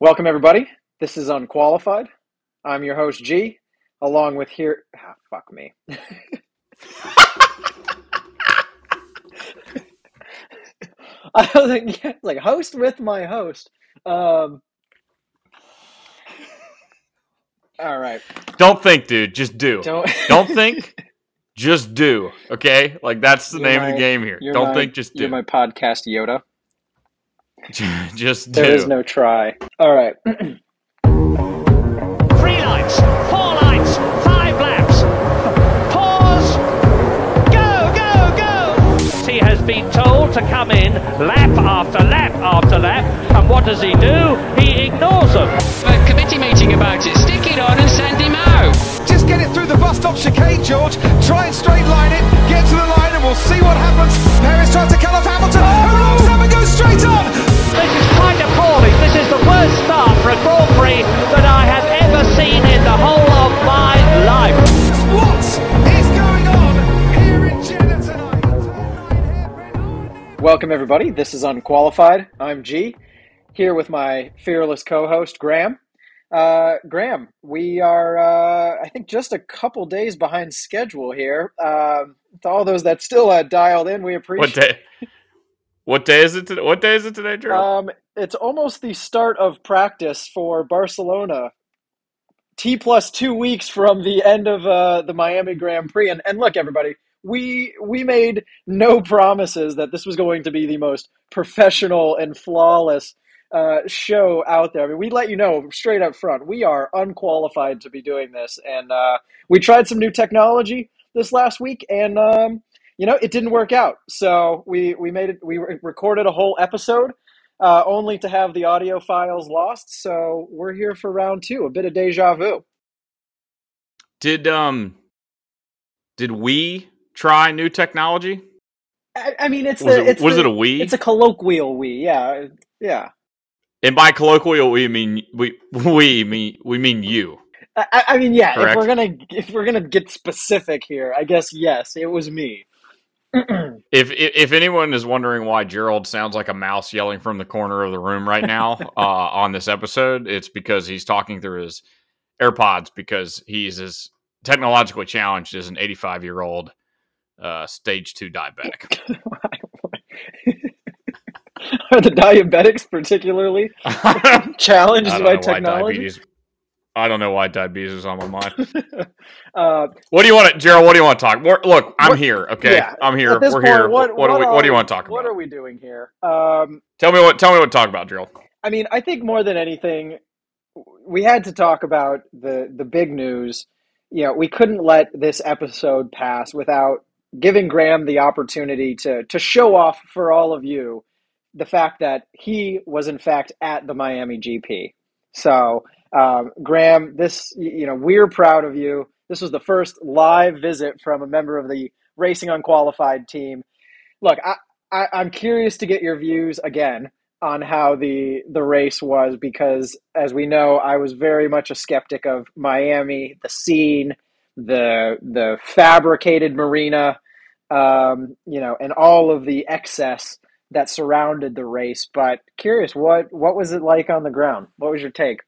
Welcome, everybody. This is Unqualified. I'm your host, G, along with here. Ah, fuck me. I was like, yeah, like host with my host. Um, all right. Don't think, dude. Just do. Don't Don't think. just do. Okay? Like that's the You're name of the game here. Don't my- think, just do. You're do. my podcast Yoda. just do. There is no try. All right. Three lights, four lights, five laps. Pause. Go, go, go. He has been told to come in lap after lap after lap. And what does he do? He ignores them. a committee meeting about it. Stick it on and send him out. Just get it through the bus stop chicane, George. Try and straight line it. Get to the line and we'll see what happens. Paris tries to cut off Hamilton. Who rolls up and goes straight on. This is quite appalling. This is the worst start for a Grand Prix that I have ever seen in the whole of my life. What is going on here in Jeddah tonight? Turn right hairpin on. Welcome, everybody. This is Unqualified. I'm G, here with my fearless co host, Graham. Uh, Graham, we are, uh, I think, just a couple days behind schedule here. Um, to all those that still uh, dialed in, we What appreciate day? What day is it today? What day is it today, Drew? Um, it's almost the start of practice for Barcelona. T plus two weeks from the end of uh, the Miami Grand Prix, and, and look, everybody, we we made no promises that this was going to be the most professional and flawless uh, show out there. I mean, we let you know straight up front we are unqualified to be doing this, and uh, we tried some new technology this last week, and um, you know it didn't work out. So we we made it. We recorded a whole episode uh, only to have the audio files lost. So we're here for round two, a bit of deja vu. did um did we try new technology? I, I mean, it's Was the, it it's was the- it a we? It's a colloquial we, yeah, yeah. and by colloquial we mean we we mean we mean you. I- I, mean, yeah. Correct. If we're gonna if we're gonna get specific here, I guess yes, it was me. If, if if anyone is wondering why Gerald sounds like a mouse yelling from the corner of the room right now uh, on this episode, it's because he's talking through his AirPods because he's as technologically challenged as an 85 year old uh, stage two diabetic. Are the diabetics particularly challenged by technology? diabetes. I don't know why diabetes is on my mind. Uh, What do you want to, Gerald? What do you want to talk? More, look, I'm What- here. Okay, yeah, I'm here. We're point, here. What, what, do we, what do you want to talk about? What are we doing here? Um, Tell me what. Tell me what to talk about, Gerald. I mean, I think more than anything, we had to talk about the the big news. You know, we couldn't let this episode pass without giving Graham the opportunity to to show off for all of you the fact that he was in fact at the Miami GP. So, um, Graham, this you know, we're proud of you. This was the first live visit from a member of the Racing Unqualified team. Look, I, I, I'm curious to get your views again on how the the race was because as we know I was very much a skeptic of Miami the scene the the fabricated marina um, you know and all of the excess that surrounded the race but curious what what was it like on the ground what was your take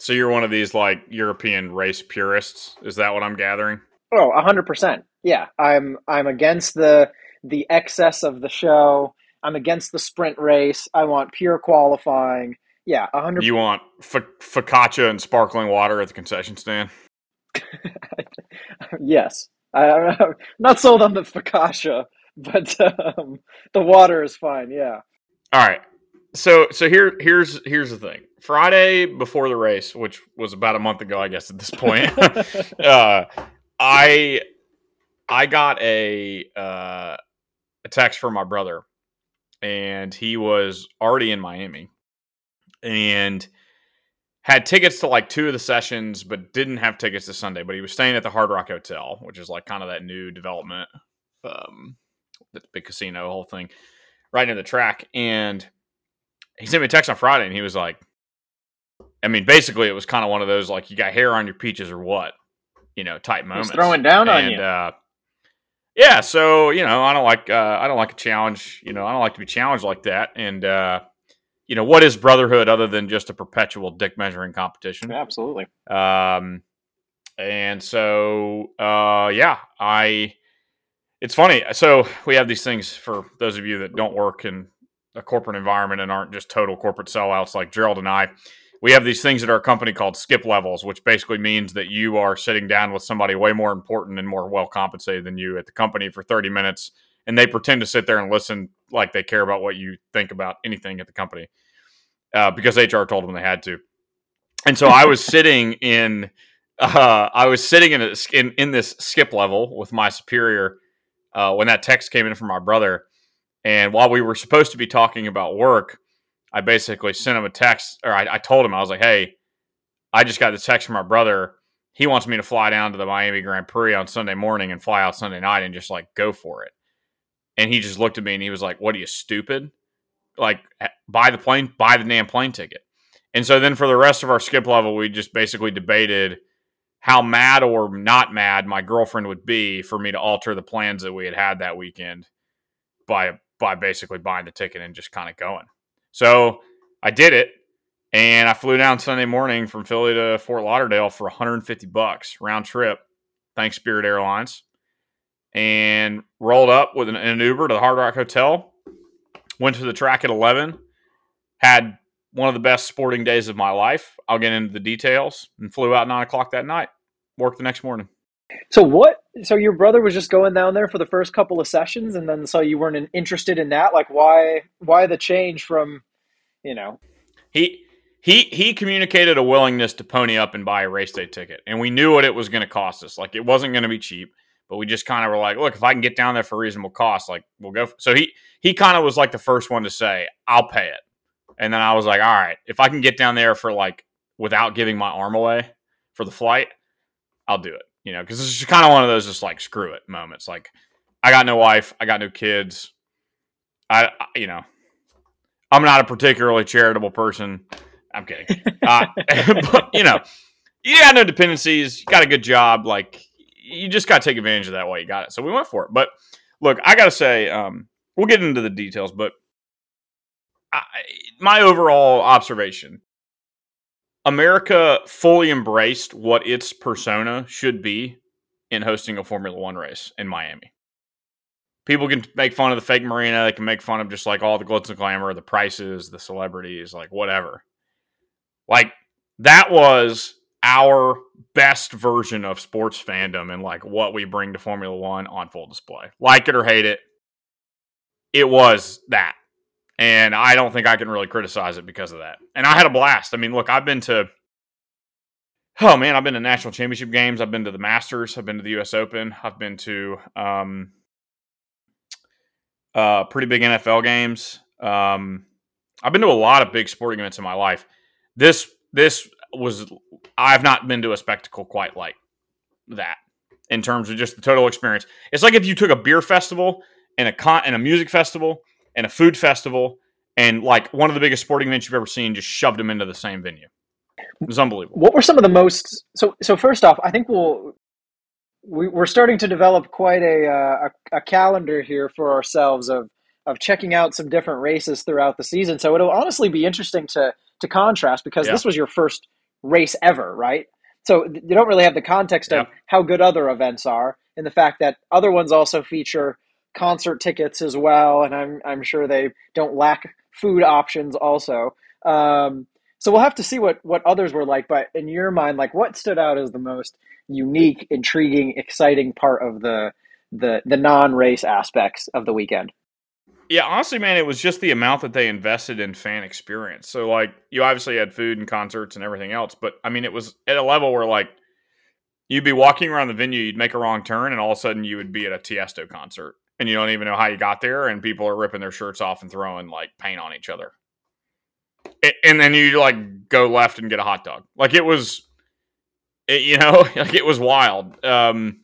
So you're one of these like European race purists. Is that what I'm gathering? oh 100% yeah I'm I'm against the the excess of the show I'm against the sprint race I want pure qualifying yeah 100 You want f- focaccia and sparkling water at the concession stand? yes, I, I'm not sold on the focaccia, but um, the water is fine. Yeah. All right. So so here here's here's the thing. Friday before the race, which was about a month ago, I guess at this point, uh, I I got a uh, a text from my brother, and he was already in Miami, and had tickets to like two of the sessions, but didn't have tickets to Sunday. But he was staying at the Hard Rock Hotel, which is like kind of that new development, um, that big casino, whole thing, right near the track. And he sent me a text on Friday, and he was like, I mean, basically, it was kind of one of those like, you got hair on your peaches or what, you know, type moments. throwing down on and, you. Uh, yeah, so you know, I don't like uh, I don't like a challenge. You know, I don't like to be challenged like that. And uh, you know, what is brotherhood other than just a perpetual dick measuring competition? Absolutely. Um, and so, uh, yeah, I. It's funny. So we have these things for those of you that don't work in a corporate environment and aren't just total corporate sellouts like Gerald and I. We have these things at our company called skip levels, which basically means that you are sitting down with somebody way more important and more well compensated than you at the company for 30 minutes, and they pretend to sit there and listen like they care about what you think about anything at the company uh, because HR told them they had to. And so I was sitting in uh, I was sitting in, a, in in this skip level with my superior uh, when that text came in from my brother. And while we were supposed to be talking about work, I basically sent him a text, or I, I told him I was like, "Hey, I just got the text from my brother. He wants me to fly down to the Miami Grand Prix on Sunday morning and fly out Sunday night and just like go for it." And he just looked at me and he was like, "What are you stupid? Like, buy the plane, buy the damn plane ticket." And so then for the rest of our skip level, we just basically debated how mad or not mad my girlfriend would be for me to alter the plans that we had had that weekend by by basically buying the ticket and just kind of going. So I did it, and I flew down Sunday morning from Philly to Fort Lauderdale for 150 bucks round trip, thanks Spirit Airlines, and rolled up with an, an Uber to the Hard Rock Hotel. Went to the track at 11, had one of the best sporting days of my life. I'll get into the details and flew out nine o'clock that night. Worked the next morning. So what? So your brother was just going down there for the first couple of sessions, and then so you weren't interested in that. Like, why? Why the change from, you know? He he he communicated a willingness to pony up and buy a race day ticket, and we knew what it was going to cost us. Like, it wasn't going to be cheap, but we just kind of were like, look, if I can get down there for reasonable cost, like we'll go. So he he kind of was like the first one to say, I'll pay it. And then I was like, all right, if I can get down there for like without giving my arm away for the flight, I'll do it. You know, because it's kind of one of those just like screw it moments. Like, I got no wife, I got no kids. I, I you know, I'm not a particularly charitable person. I'm kidding. Uh, but you know, you got no dependencies. You got a good job. Like, you just got to take advantage of that while you got it. So we went for it. But look, I got to say, um, we'll get into the details, but I, my overall observation America fully embraced what its persona should be in hosting a Formula One race in Miami. People can make fun of the fake marina. They can make fun of just like all the glitz and glamour, the prices, the celebrities, like whatever. Like that was our best version of sports fandom and like what we bring to Formula One on full display. Like it or hate it, it was that and I don't think I can really criticize it because of that. And I had a blast. I mean, look, I've been to oh man, I've been to national championship games. I've been to the Masters. I've been to the U.S. Open. I've been to um, uh, pretty big NFL games. Um, I've been to a lot of big sporting events in my life. This this was I've not been to a spectacle quite like that in terms of just the total experience. It's like if you took a beer festival and a con and a music festival and a food festival and like one of the biggest sporting events you've ever seen just shoved them into the same venue. It was unbelievable. What were some of the most so so first off, I think we'll we, we're starting to develop quite a, uh, a a calendar here for ourselves of of checking out some different races throughout the season. So it'll honestly be interesting to to contrast because Yeah. this was your first race ever, right? So you don't really have the context of how good other events are, and the fact that other ones also feature concert tickets as well, and I'm I'm sure they don't lack food options also. Um, so we'll have to see what what others were like. But in your mind, like what stood out as the most unique, intriguing, exciting part of the the the non race aspects of the weekend? Yeah, honestly, man, it was just the amount that they invested in fan experience. So, like, you obviously had food and concerts and everything else, but I mean, it was at a level where, like, you'd be walking around the venue, you'd make a wrong turn, and all of a sudden you would be at a Tiesto concert, and you don't even know how you got there, and people are ripping their shirts off and throwing like paint on each other, A- and then you like go left and get a hot dog. Like it was, it, you know, like it was wild. Um,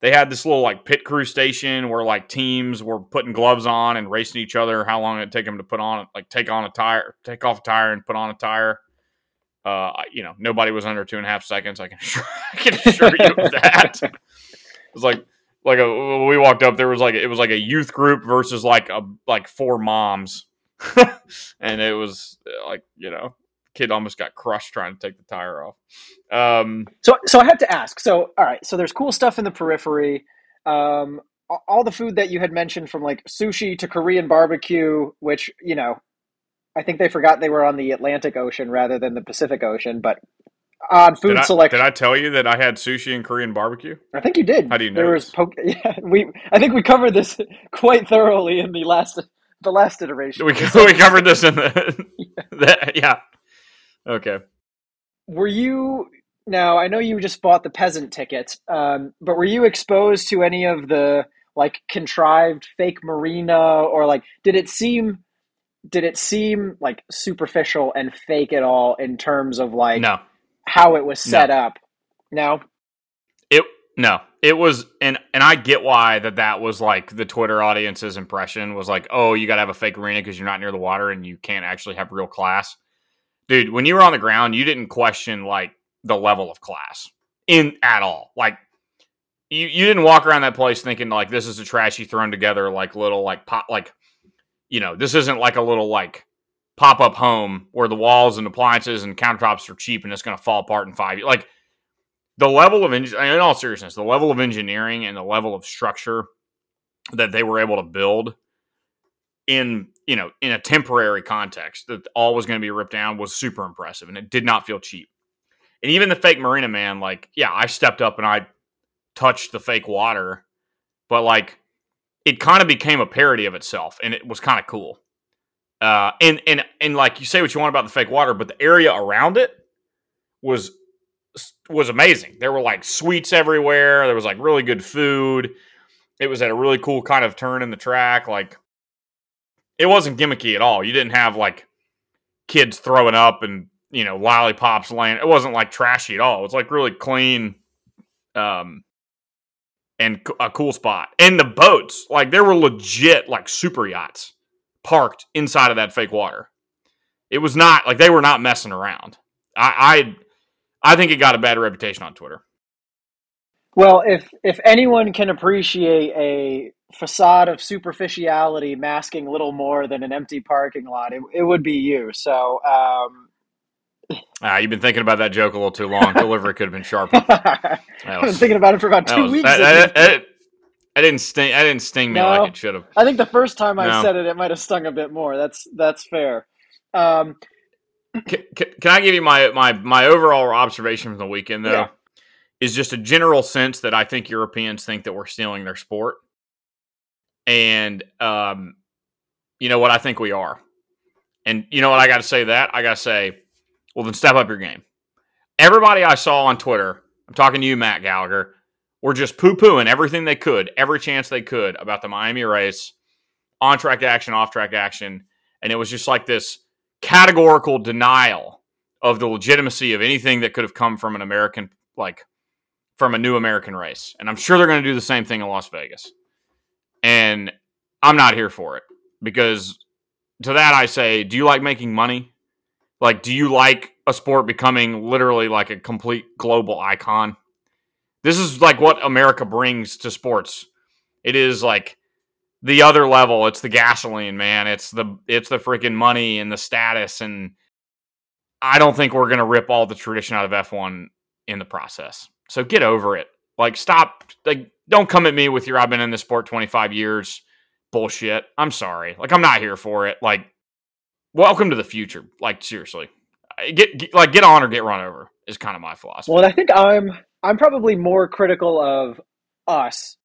they had this little like pit crew station where like teams were putting gloves on and racing each other. How long it'd take them to put on like take on a tire, take off a tire and put on a tire. Uh, you know, nobody was under two and a half seconds. I can assure, I can assure you of that. It was like like a when we walked up there was like it was like a youth group versus like a like four moms and it was uh, like you know, kid almost got crushed trying to take the tire off. Um, So, so I had to ask. So, all right. So there's cool stuff in the periphery. Um, all the food that you had mentioned, from like sushi to Korean barbecue, which you know, I think they forgot they were on the Atlantic Ocean rather than the Pacific Ocean. But odd food did, I, selection. did I tell you that I had sushi and Korean barbecue? I think you did. How do you There know was this? poke. Yeah, we. I think we covered this quite thoroughly in the last the last iteration. We, we covered this in the, the yeah. Okay. were you now i know you just bought the peasant tickets um, but were you exposed to any of the like contrived fake marina or like did it seem did it seem like superficial and fake at all in terms of like No. How it was set No. up no It no, it was, and and I get why that that was like the Twitter audience's impression was like, oh, you got to have a fake arena because you're not near the water and you can't actually have real class, dude. When you were on the ground, you didn't question like the level of class in at all. Like you you didn't walk around that place thinking like this is a trashy thrown together like little like pop like you know this isn't like a little like pop up home where the walls and appliances and countertops are cheap and it's going to fall apart in five years. Like the level of in all seriousness, the level of engineering and the level of structure that they were able to build in you know in a temporary context that all was going to be ripped down was super impressive and it did not feel cheap. And even the fake marina man, like yeah, I stepped up and I touched the fake water, but like it kind of became a parody of itself and it was kind of cool. Uh, and and and like you say what you want about the fake water, but the area around it was was amazing. There were like sweets everywhere. There was like really good food. It was at a really cool kind of turn in the track. Like it wasn't gimmicky at all. You didn't have like kids throwing up and you know lollipops laying. It wasn't like trashy at all. It was like really clean, um, and a cool spot. And the boats, like there were legit like super yachts parked inside of that fake water. It was not like they were not messing around. I, I I think it got a bad reputation on Twitter. well if if anyone can appreciate a facade of superficiality masking little more than an empty parking lot it, it would be you so um Uh, you've been thinking about that joke a little too long. Delivery could have been sharper. I've been thinking about it for about that two was- weeks. that- that- that didn't sting. I didn't sting me No. like it should have. I think the first time I said it, it might have stung a bit more. That's that's fair. Um, Can, can, can I give you my my my overall observation from the weekend though? Yeah. Is just a general sense that I think Europeans think that we're stealing their sport, and um, you know what I think we are, and you know what I got to say that I got to say, well then step up your game. Everybody I saw on Twitter, I'm talking to you, Matt Gallagher, were just poo pooing everything they could, every chance they could about the Miami race, on track action, off track action, and it was just like this categorical denial of the legitimacy of anything that could have come from an American, like from a new American race. And I'm sure they're going to do the same thing in Las Vegas. And I'm not here for it because to that I say, do you like making money? Like, do you like a sport becoming literally like a complete global icon? This is like what America brings to sports. It is like the other level. It's the gasoline, man. It's the it's the freaking money and the status and I don't think we're going to rip all the tradition out of F1 in the process. So get over it. Like stop like don't come at me with your I've been in this sport 25 years bullshit. I'm sorry. Like I'm not here for it. Like welcome to the future. Like seriously. Get, get like get on or get run over is kind of my philosophy. well, I think I'm I'm probably more critical of us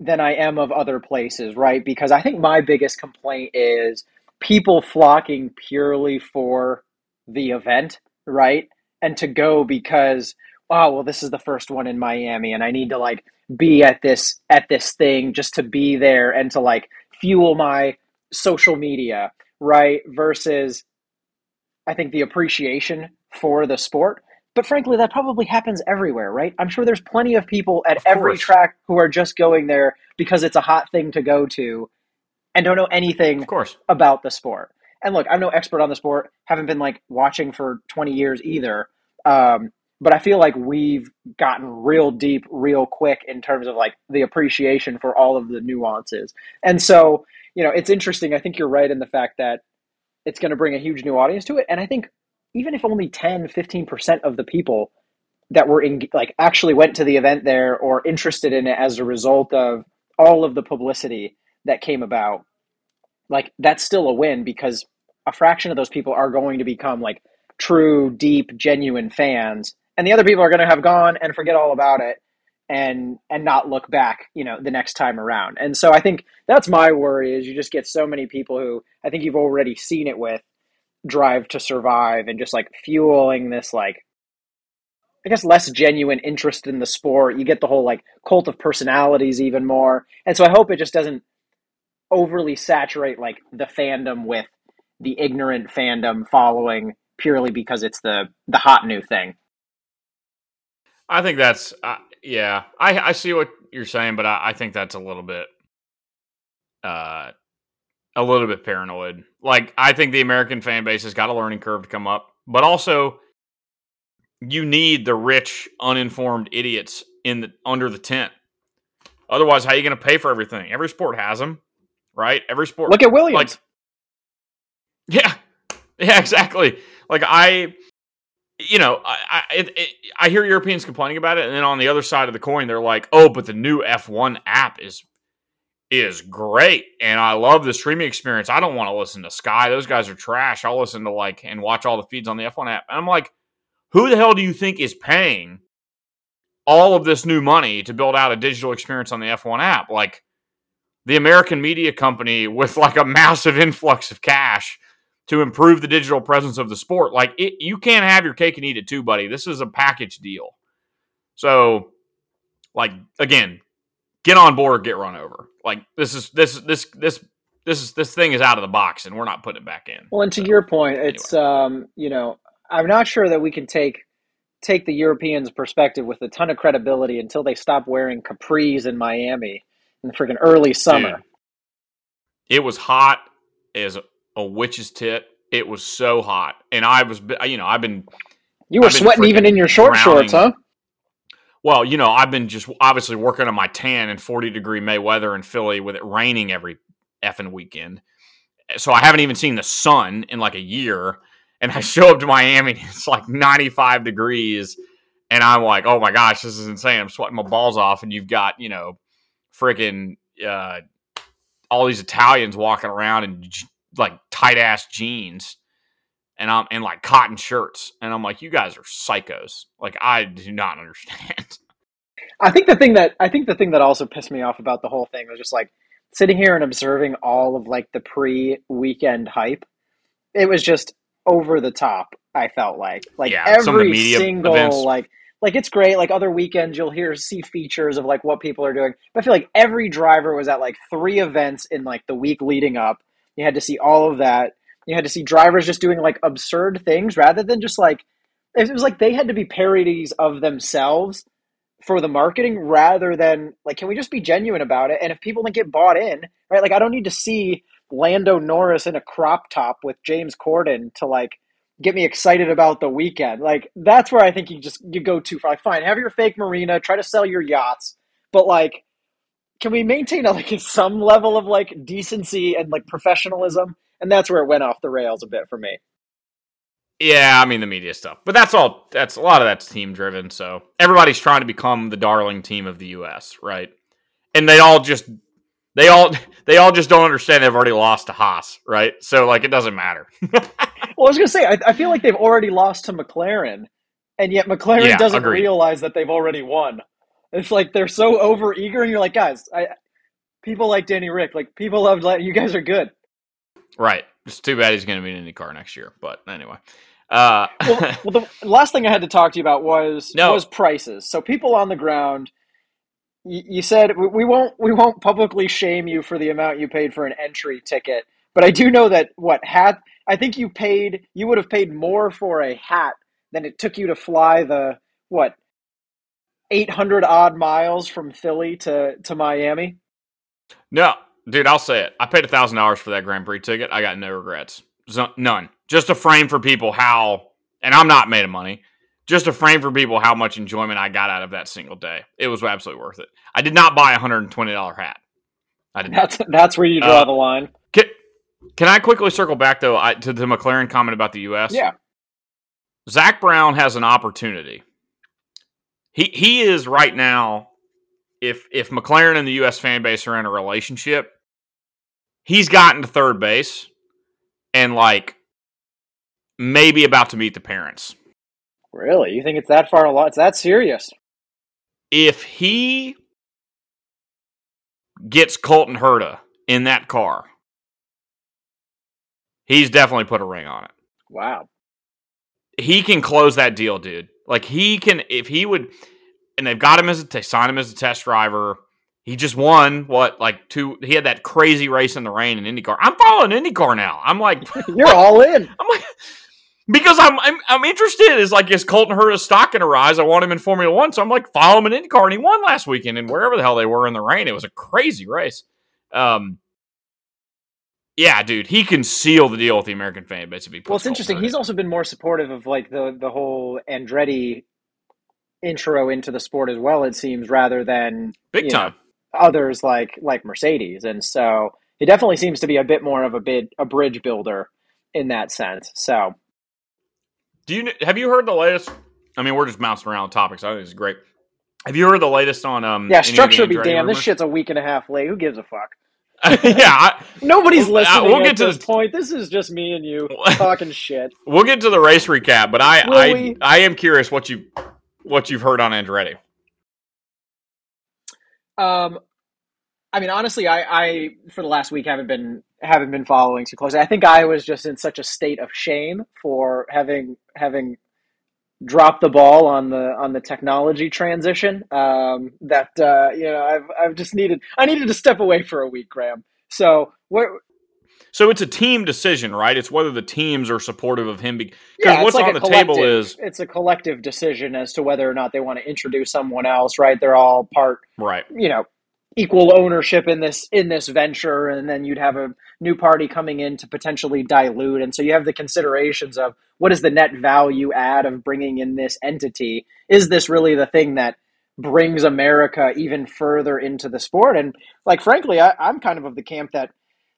than I am of other places, right? Because I think my biggest complaint is people flocking purely for the event, right? And to go because oh well this is the first one in Miami and I need to like be at this at this thing just to be there and to like fuel my social media, right? Versus I think the appreciation for the sport. But frankly, that probably happens everywhere, right? I'm sure there's plenty of people at Of every course. track who are just going there because it's a hot thing to go to and don't know anything of course. about the sport. And look, I'm no expert on the sport, haven't been like watching for 20 years either. Um, but I feel like we've gotten real deep real quick in terms of like the appreciation for all of the nuances. And so, you know, it's interesting. I think you're right in the fact that it's going to bring a huge new audience to it. And I think even if only 10, 15% of the people that were in like actually went to the event there or interested in it as a result of all of the publicity that came about, like that's still a win because a fraction of those people are going to become like true, deep, genuine fans and the other people are going to have gone and forget all about it and and not look back you know the next time around. And so i think that's my worry is you just get so many people who i think you've already seen it with drive to survive and just like fueling this like i guess less genuine interest in the sport. You get the whole like cult of personalities even more. And so i hope it just doesn't overly saturate like the fandom with the ignorant fandom following purely because it's the the hot new thing. I think that's uh, yeah. I I see what you're saying, but I, I think that's a little bit uh a little bit paranoid. Like I think the American fan base has got a learning curve to come up, but also you need the rich, uninformed idiots in the under the tent. Otherwise, how are you going to pay for everything? Every sport has them, right? Every sport. Look at Williams. Like, yeah, yeah, exactly. Like I, you know, I I, it, it, I hear Europeans complaining about it, and then on the other side of the coin, they're like, "Oh, but the new F1 app is is great, and I love the streaming experience. I don't want to listen to Sky; those guys are trash. I'll listen to like and watch all the feeds on the F1 app." And I'm like, "Who the hell do you think is paying all of this new money to build out a digital experience on the F1 app?" Like the American media company with like a massive influx of cash to improve the digital presence of the sport. Like it, you can't have your cake and eat it too, buddy. This is a package deal. So, like again, get on board, get run over. Like this is this this this this is this thing is out of the box, and we're not putting it back in. Well, and to so, your point, it's anyway. um, you know, I'm not sure that we can take take the Europeans' perspective with a ton of credibility until they stop wearing capris in Miami in the freaking early summer. Dude, it was hot as a witch's tit. It was so hot, and I was, you know, I've been. You were sweating even in your short drowning. shorts, huh? Well, you know, I've been just obviously working on my tan in 40 degree May weather in Philly with it raining every effing weekend. So I haven't even seen the sun in like a year. And I show up to Miami and it's like 95 degrees. And I'm like, oh my gosh, this is insane. I'm sweating my balls off. And you've got, you know, freaking uh, all these Italians walking around in like tight ass jeans and I'm in like cotton shirts. And I'm like, you guys are psychos. Like I do not understand. I think the thing that I think the thing that also pissed me off about the whole thing was just like sitting here and observing all of like the pre weekend hype. It was just over the top, I felt like. Like yeah, every single events. like like it's great. Like other weekends, you'll hear see features of like what people are doing. But I feel like every driver was at like three events in like the week leading up, you had to see all of that. You had to see drivers just doing like absurd things rather than just like it was like they had to be parodies of themselves for the marketing rather than like can we just be genuine about it? And if people didn't get bought in right like i don't need to see lando norris in a crop top with james corden to like get me excited about the weekend. Like that's where i think you just you go too far. Like fine have your fake marina try to sell your yachts but like can we maintain a, like some level of like decency and like professionalism? And that's where it went off the rails a bit for me. Yeah, I mean the media stuff, but that's all. That's a lot of that's team driven. So everybody's trying to become the darling team of the U.S. Right, and they all just they all they all just don't understand they've already lost to Haas. Right, so like it doesn't matter. well, I was gonna say I, I, feel like they've already lost to McLaren, and yet McLaren yeah, doesn't agreed. realize that they've already won. It's like they're so over eager, and you're like, guys, I people like Danny Ric, like people love like you guys are good. Right. It's too bad he's going to be in IndyCar next year, but anyway. Uh, well, well, the last thing I had to talk to you about was no. was prices. So people on the ground, you, you said we, we won't we won't publicly shame you for the amount you paid for an entry ticket, but I do know that what hat I think you paid you would have paid more for a hat than it took you to fly the what 800 odd miles from Philly to, to Miami? No, dude, I'll say it. I paid a thousand dollars for that Grand Prix ticket. I got no regrets. None. Just a frame for people how, and I'm not made of money, just a frame for people how much enjoyment I got out of that single day. It was absolutely worth it. I did not buy a hundred and twenty dollar hat. I did not. That's that's where you draw Uh, the line. Can, can I quickly circle back though I, to the McLaren comment about the U.S.? Yeah. Zak Brown has an opportunity. He he is right now. If if McLaren and the U.S. fan base are in a relationship, he's gotten to third base and like maybe about to meet the parents. Really? You think it's that far along? It's that serious? If he gets Colton Herta in that car, he's definitely put a ring on it. Wow. he can close that deal, dude. Like he can, if he would, and they've got him as a, they signed him as a test driver. He just won what, like two? He had that crazy race in the rain in IndyCar. I'm following IndyCar now. I'm like, You're all in. I'm like, because I'm I'm, I'm interested. Is like, is Colton Herta's stock going to rise? I want him in Formula One, so I'm like, follow him in IndyCar, and he won last weekend, and wherever the hell they were in the rain, it was a crazy race. Um, yeah, dude, he can seal the deal with the American fan base if he. Puts Well, it's interesting. Herta He's in. also been more supportive of like the the whole Andretti intro into the sport as well. It seems rather than big you know, time. Others like like Mercedes, and so he definitely seems to be a bit more of a bid a bridge builder in that sense. So Do you have you heard the latest? I mean, we're just bouncing around topics. I think it's great. Have you heard the latest on um? yeah, any of the structure be damned. This shit's a week and a half late. Who gives a fuck? yeah, I, Nobody's Well, uh, listening we'll at get to this the- point. This is just me and you talking shit. we'll get to the race recap, but I Will I, we? I am curious what you what you've heard on Andretti. Um, I mean, honestly, I, I for the last week haven't been haven't been following too closely. I think I was just in such a state of shame for having having dropped the ball on the on the technology transition. Um, that uh, you know, I've I've just needed I needed to step away for a week, Graham. So what? So it's a team decision, right? It's whether the teams are supportive of him. Because Yeah, what's like on the table is it's a collective decision as to whether or not they want to introduce someone else. Right? They're all part right. you know equal ownership in this in this venture and then you'd have a new party coming in to potentially dilute. And so you have the considerations of what is the net value add of bringing in this entity? Is this really the thing that brings america even further into the sport? And like frankly I, i'm kind of of the camp that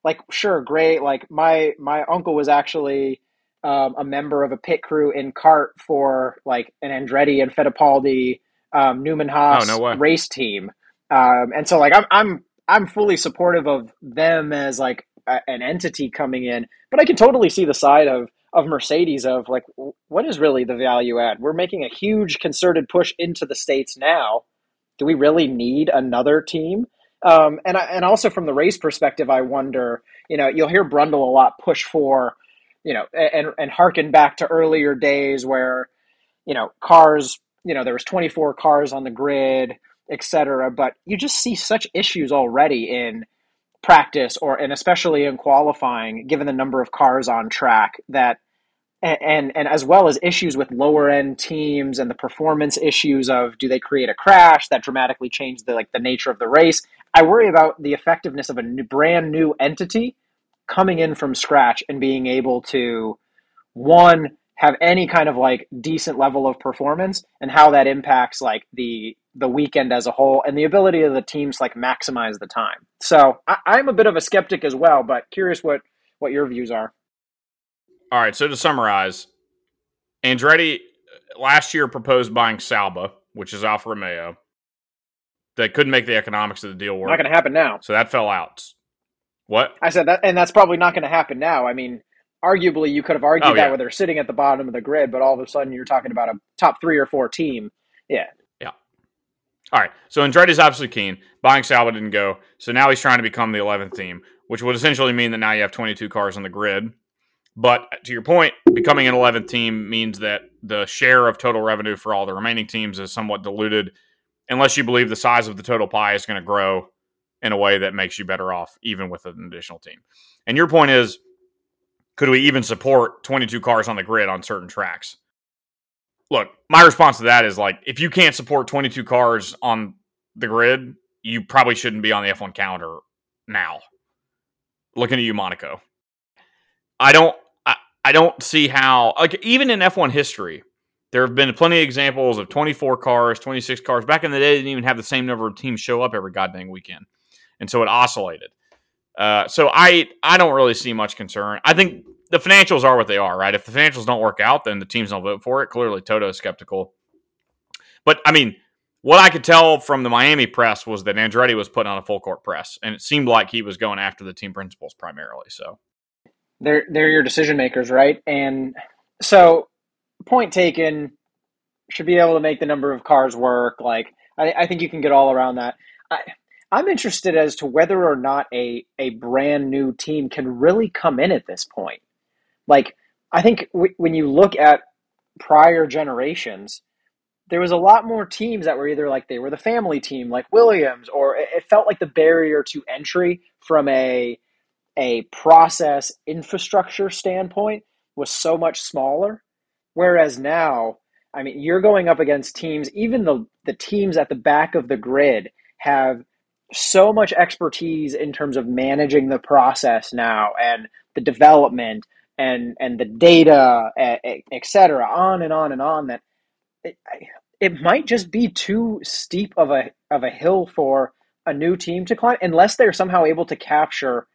like sure great like my my uncle was actually um, a member of a pit crew in cart for like an andretti and fittipaldi um, newman haas Oh, no race team um, and so like I'm I'm I'm fully supportive of them as like a, an entity coming in, but I can totally see the side of of Mercedes of like what is really the value add? We're making a huge concerted push into the states now. Do we really need another team? Um, and I, and also from the race perspective, I wonder. You know, you'll hear Brundle a lot push for, you know, and and harken back to earlier days where, you know, cars. You know, there was 24 cars on the grid etc. But you just see such issues already in practice or and especially in qualifying, given the number of cars on track that and and as well as issues with lower end teams and the performance issues of do they create a crash that dramatically change the like the nature of the race. I worry about the effectiveness of a new, brand new entity coming in from scratch and being able to one have any kind of like decent level of performance and how that impacts like the the weekend as a whole and the ability of the teams like maximize the time. So I, I'm a bit of a skeptic as well, but curious what what your views are. All right. So to summarize, Andretti uh, last year proposed buying Sauber, which is Alfa Romeo. They couldn't make the economics of the deal work, Not going to happen now. so that fell out. What? I said that, and that's probably not going to happen now. I mean, arguably, you could have argued Oh, that yeah. where they're sitting at the bottom of the grid, but all of a sudden you're talking about a top three or four team. Yeah, All right. So Andretti's obviously keen. Buying Sauber didn't go. So now he's trying to become the 11th team, which would essentially mean that now you have 22 cars on the grid. But to your point, becoming an 11th team means that the share of total revenue for all the remaining teams is somewhat diluted, unless you believe the size of the total pie is going to grow in a way that makes you better off, even with an additional team. And your point is, could we even support 22 cars on the grid on certain tracks? Look, my response to that is like, if you can't support 22 cars on the grid, you probably shouldn't be on the F1 calendar now. Looking at you, Monaco. I don't, I, I don't see how, like, even in F1 history, There have been plenty of examples of 24 cars, 26 cars. Back in the day, they didn't even have the same number of teams show up every goddamn weekend, and so it oscillated. Uh, so I I don't really see much concern. I think the financials are what they are, right? If the financials don't work out, then the teams don't vote for it. Clearly, Toto is skeptical. But I mean, what I could tell from the Miami press was that Andretti was putting on a full court press, and it seemed like he was going after the team principals primarily. So they're they're your decision makers, right? And so, point taken, should be able to make the number of cars work. Like I, I think you can get all around that. I, I'm interested as to whether or not a a brand new team can really come in at this point. Like I think w- when you look at prior generations, there was a lot more teams that were either like they were the family team, like Williams, or it felt like the barrier to entry from a a process infrastructure standpoint was so much smaller. Whereas now, I mean, you're going up against teams, even the the teams at the back of the grid have so much expertise in terms of managing the process now and the development and and the data, et cetera, on and on and on that it, it might just be too steep of a of a hill for a new team to climb unless they're somehow able to capture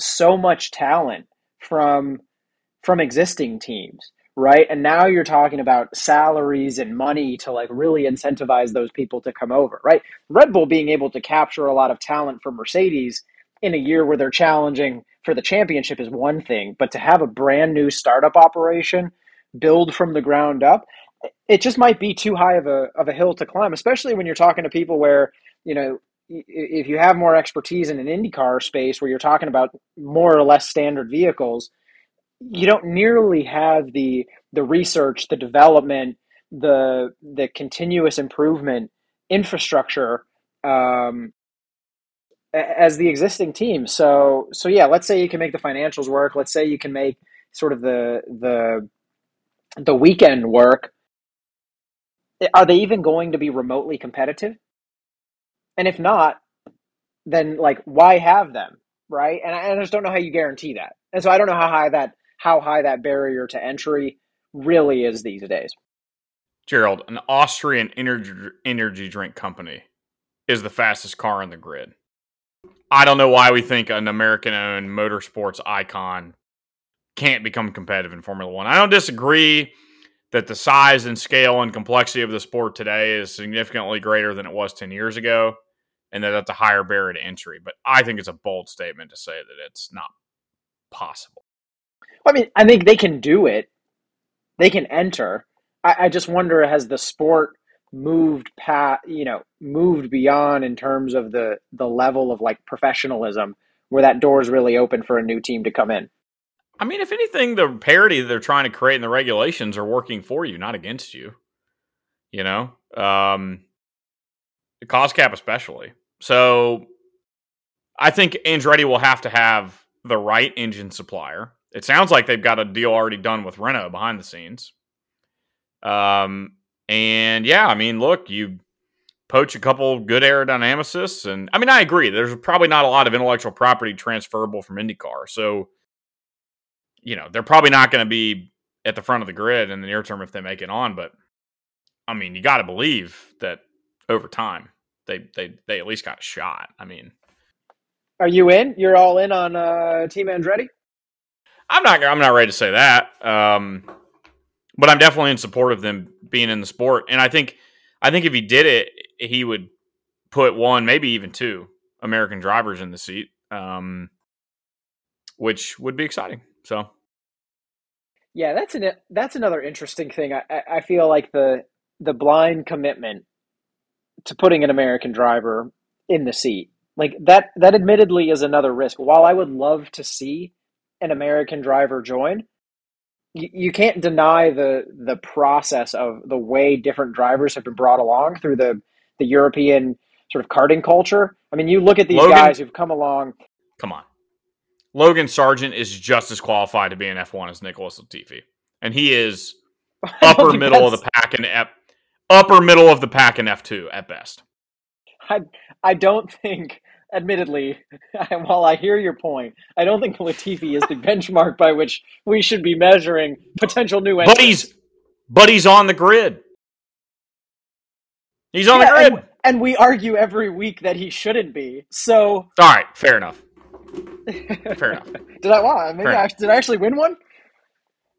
so much talent from from existing teams right? And now you're talking about salaries and money to like really incentivize those people to come over right? Red bull being able to capture a lot of talent from mercedes in a year where they're challenging for the championship is one thing but to have a brand new startup operation build from the ground up it just might be too high of a of a hill to climb, especially when you're talking to people where you know if you have more expertise in an IndyCar space where you're talking about more or less standard vehicles, you don't nearly have the the research, the development, the the continuous improvement infrastructure um, as the existing team. So so yeah, let's say you can make the financials work. Let's say you can make sort of the the the weekend work are they even going to be remotely competitive? And if not, then like why have them, right? And I, I just don't know how you guarantee that. And so I don't know how high that how high that barrier to entry really is these days. Gerald, an Austrian energy energy drink company is the fastest car on the grid. I don't know why we think an American owned motorsports icon can't become competitive in Formula One. I don't disagree that the size and scale and complexity of the sport today is significantly greater than it was 10 years ago and that that's a higher barrier to entry. But I think it's a bold statement to say that it's not possible. I mean, I think they can do it. They can enter. I, I just wonder has the sport moved past, you know, moved beyond in terms of the the level of like professionalism where that door is really open for a new team to come in. I mean, if anything, the parity they're trying to create in the regulations are working for you, not against you. You know, um, the cost cap especially. So, I think Andretti will have to have the right engine supplier. It sounds like they've got a deal already done with Renault behind the scenes. Um, and yeah, I mean, look, you poach a couple good aerodynamicists, and I mean, I agree. There's probably not a lot of intellectual property transferable from IndyCar, so you know, they're probably not going to be at the front of the grid in the near term if they make it on. But I mean, you got to believe that over time they they they at least got a shot. I mean, are you in? You're all in on uh, Team Andretti? I'm not. I'm not ready to say that. Um, but I'm definitely in support of them being in the sport. And I think I think if he did it, he would put one, maybe even two American drivers in the seat, um, which would be exciting. So, yeah, that's an that's another interesting thing. I I feel like the the blind commitment to putting an American driver in the seat like that that admittedly is another risk. While I would love to see an American driver join, you, can't deny the the process of the way different drivers have been brought along through the the European sort of karting culture. I mean, you look at these Logan, guys who've come along. Come on. Logan Sargent is just as qualified to be an F1 as Nicholas Latifi. And he is upper middle of the pack in F, upper middle of the pack in F2 at best. I I don't think admittedly, while I hear your point, I don't think Latifi is the benchmark by which we should be measuring potential new entrants. But he's but he's on the grid. He's on Yeah, the grid. and, and we argue every week that he shouldn't be. So All right, fair enough. Fair enough. did I? Wow, maybe I, did I actually win one?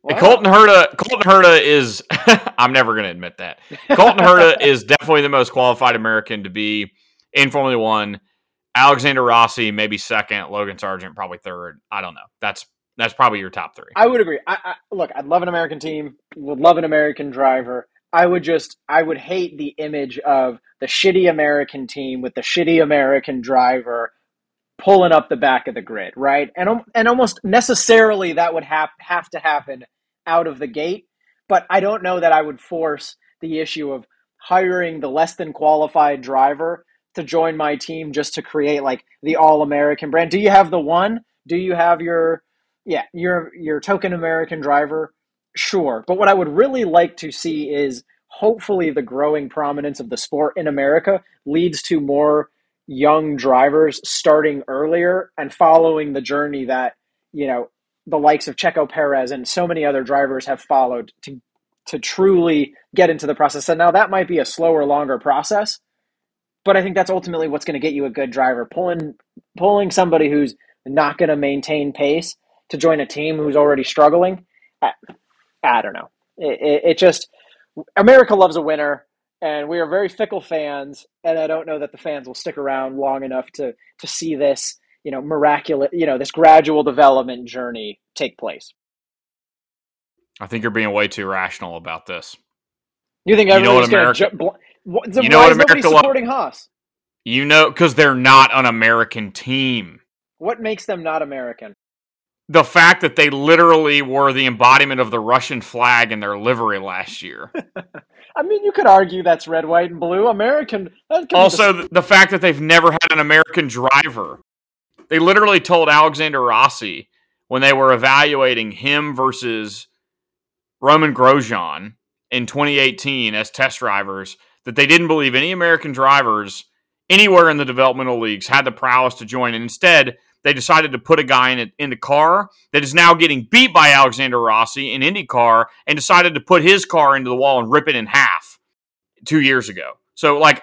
Wow. Colton Herta, Colton Herta is. I'm never going to admit that. Colton Herta is definitely the most qualified American to be in Formula One. Alexander Rossi, maybe second. Logan Sargeant, probably third. I don't know. That's that's probably your top three. I would agree. I, I look. I'd love an American team. Would love an American driver. I would just. I would hate the image of the shitty American team with the shitty American driver pulling up the back of the grid, right? And and almost necessarily that would have have to happen out of the gate. But I don't know that I would force the issue of hiring the less than qualified driver to join my team just to create like the all American brand. Do you have the one? Do you have your yeah, your your token American driver? Sure. But what I would really like to see is hopefully the growing prominence of the sport in America leads to more young drivers starting earlier and following the journey that, you know, the likes of Checo Perez and so many other drivers have followed to to truly get into the process. And now that might be a slower, longer process, but I think that's ultimately what's going to get you a good driver. Pulling pulling somebody who's not going to maintain pace to join a team who's already struggling. I, I don't know. It, it, it just America loves a winner, and we are very fickle fans. And I don't know that the fans will stick around long enough to to see this, you know, miraculous, you know, this gradual development journey take place. I think you're being way too rational about this. You think You know going to? Ju- bl- wh- then you know why what is America lo- supporting Haas? You know, because they're not an American team. What makes them not American? The fact that they literally were the embodiment of the Russian flag in their livery last year. I mean, you could argue that's red, white, and blue. American. that could be also, the- the fact that they've never had an American driver. They literally told Alexander Rossi when they were evaluating him versus Romain Grosjean in 2018 as test drivers that they didn't believe any American drivers anywhere in the developmental leagues had the prowess to join. And instead, they decided to put a guy in, in the car that is now getting beat by Alexander Rossi in IndyCar and decided to put his car into the wall and rip it in half two years ago. So, like,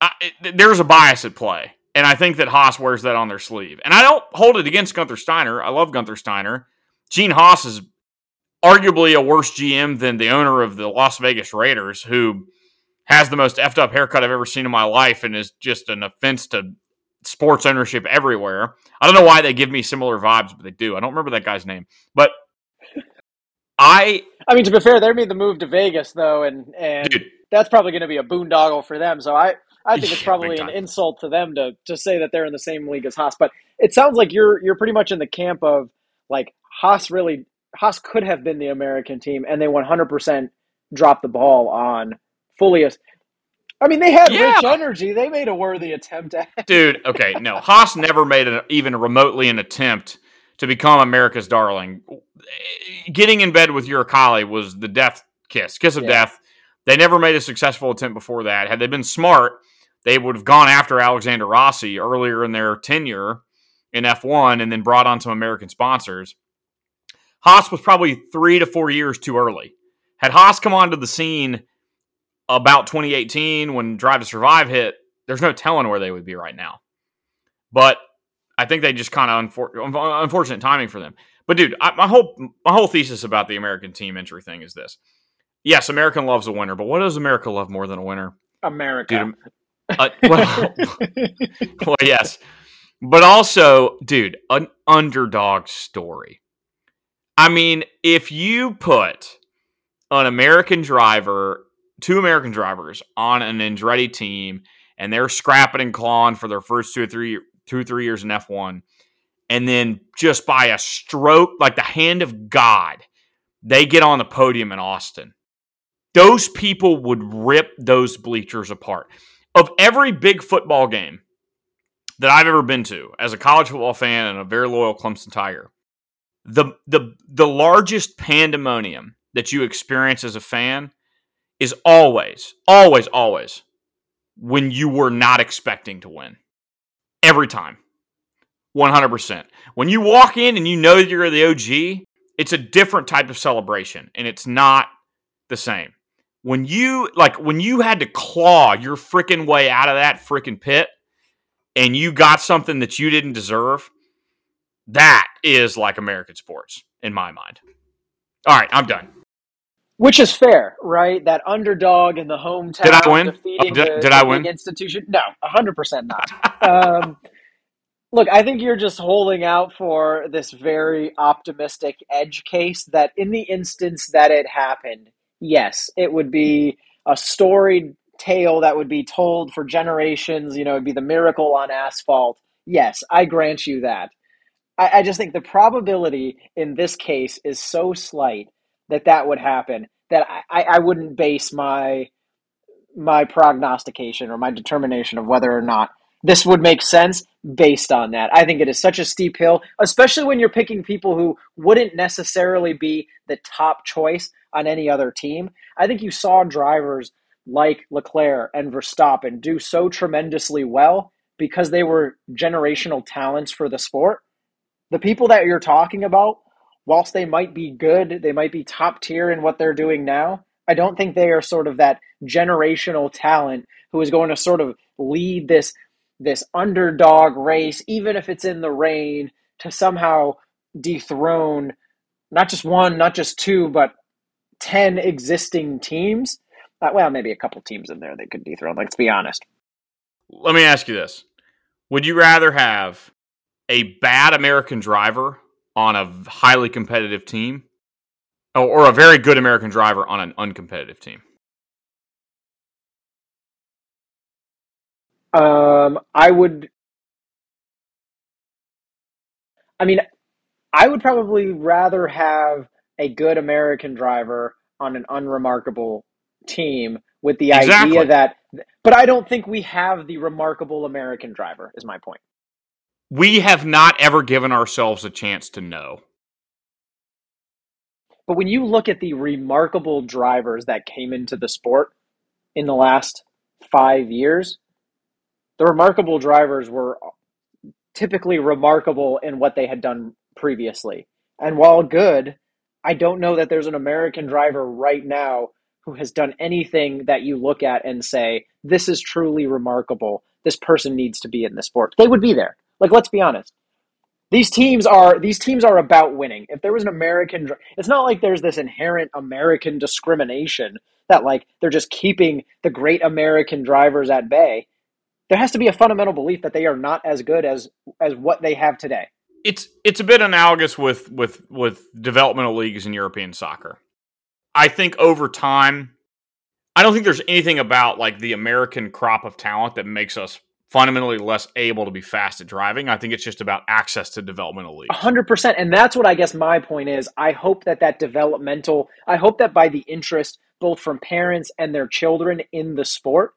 I, it, there's a bias at play. And I think that Haas wears that on their sleeve. And I don't hold it against Gunther Steiner. I love Gunther Steiner. Gene Haas is arguably a worse GM than the owner of the Las Vegas Raiders, who has the most effed up haircut I've ever seen in my life and is just an offense to sports ownership everywhere. I don't know why they give me similar vibes, but they do. I don't remember that guy's name. But I, I mean, to be fair, they made the move to Vegas though, and and dude, that's probably going to be a boondoggle for them. So I, I think it's Yeah, probably an insult to them to to say that they're in the same league as Haas. But it sounds like you're you're pretty much in the camp of like Haas really Haas could have been the American team, and they 100% dropped the ball on fully. As, I mean, they had Yeah. rich energy. They made a worthy attempt at. dude. Okay, no, Haas never made an, even remotely an attempt to become America's darling. Getting in bed with Uralkali was the death kiss, kiss of Yeah. death. They never made a successful attempt before that. Had they been smart, they would have gone after Alexander Rossi earlier in their tenure in F1 and then brought on some American sponsors. Haas was probably three to four years too early. Had Haas come onto the scene about 2018 when Drive to Survive hit, there's no telling where they would be right now. But I think they just kind of unfor- unfortunate timing for them. But dude, I, my whole my whole thesis about the American team entry thing is this: yes, American loves a winner, but what does America love more than a winner? America. Dude, uh, well, well, yes, but also, dude, an underdog story. I mean, if you put an American driver, two American drivers on an Andretti team, and they're scrapping and clawing for their first two or three, two or three years in F one, and then just by a stroke, like the hand of God, they get on the podium in Austin. Those people would rip those bleachers apart. Of every big football game that I've ever been to as a college football fan and a very loyal Clemson Tiger, the the the largest pandemonium that you experience as a fan is always, always, always when you were not expecting to win. Every time. 100%. When you walk in and you know that you're the OG, it's a different type of celebration and it's not the same. When you like when you had to claw your freaking way out of that freaking pit and you got something that you didn't deserve, that is like American sports in my mind. All right, I'm done. Which is fair, right? That underdog in the hometown Did I win? defeating Oh, did- the, did I win? institution. No, hundred percent not. um, look, I think you're just holding out for this very optimistic edge case that, in the instance that it happened, yes, it would be a storied tale that would be told for generations. You know, it'd be the miracle on asphalt. Yes, I grant you that. I, I just think the probability in this case is so slight that that would happen that I, I wouldn't base my my prognostication or my determination of whether or not this would make sense based on that. I think it is such a steep hill, especially when you're picking people who wouldn't necessarily be the top choice on any other team. I think you saw drivers like Leclerc and Verstappen do so tremendously well because they were generational talents for the sport. The people that you're talking about, whilst they might be good, they might be top tier in what they're doing now. I don't think they are sort of that generational talent who is going to sort of lead this this underdog race, even if it's in the rain, to somehow dethrone not just one, not just two, but ten existing teams. Uh, well, maybe a couple teams in there they could dethrone. Let's be honest. Let me ask you this. Would you rather have a bad American driver on a highly competitive team or, a very good American driver on an uncompetitive team? Um, I would. I mean, I would probably rather have a good American driver on an unremarkable team with the Exactly. idea that. But I don't think we have the remarkable American driver. Is my point. We have not ever given ourselves a chance to know. But when you look at the remarkable drivers that came into the sport in the last five years, the remarkable drivers were typically remarkable in what they had done previously. And while good, I don't know that there's an American driver right now who has done anything that you look at and say, this is truly remarkable. This person needs to be in the sport. They would be there. Like, let's be honest. These teams are these teams are about winning. If there was an American, it's not like there's this inherent American discrimination that like they're just keeping the great American drivers at bay. There has to be a fundamental belief that they are not as good as as what they have today. It's it's a bit analogous with with with developmental leagues in European soccer. I think over time, I don't think there's anything about like the American crop of talent that makes us fundamentally less able to be fast at driving. I think it's just about access to developmental leagues. hundred percent, and that's what I guess my point is. I hope that that developmental, I hope that by the interest both from parents and their children in the sport,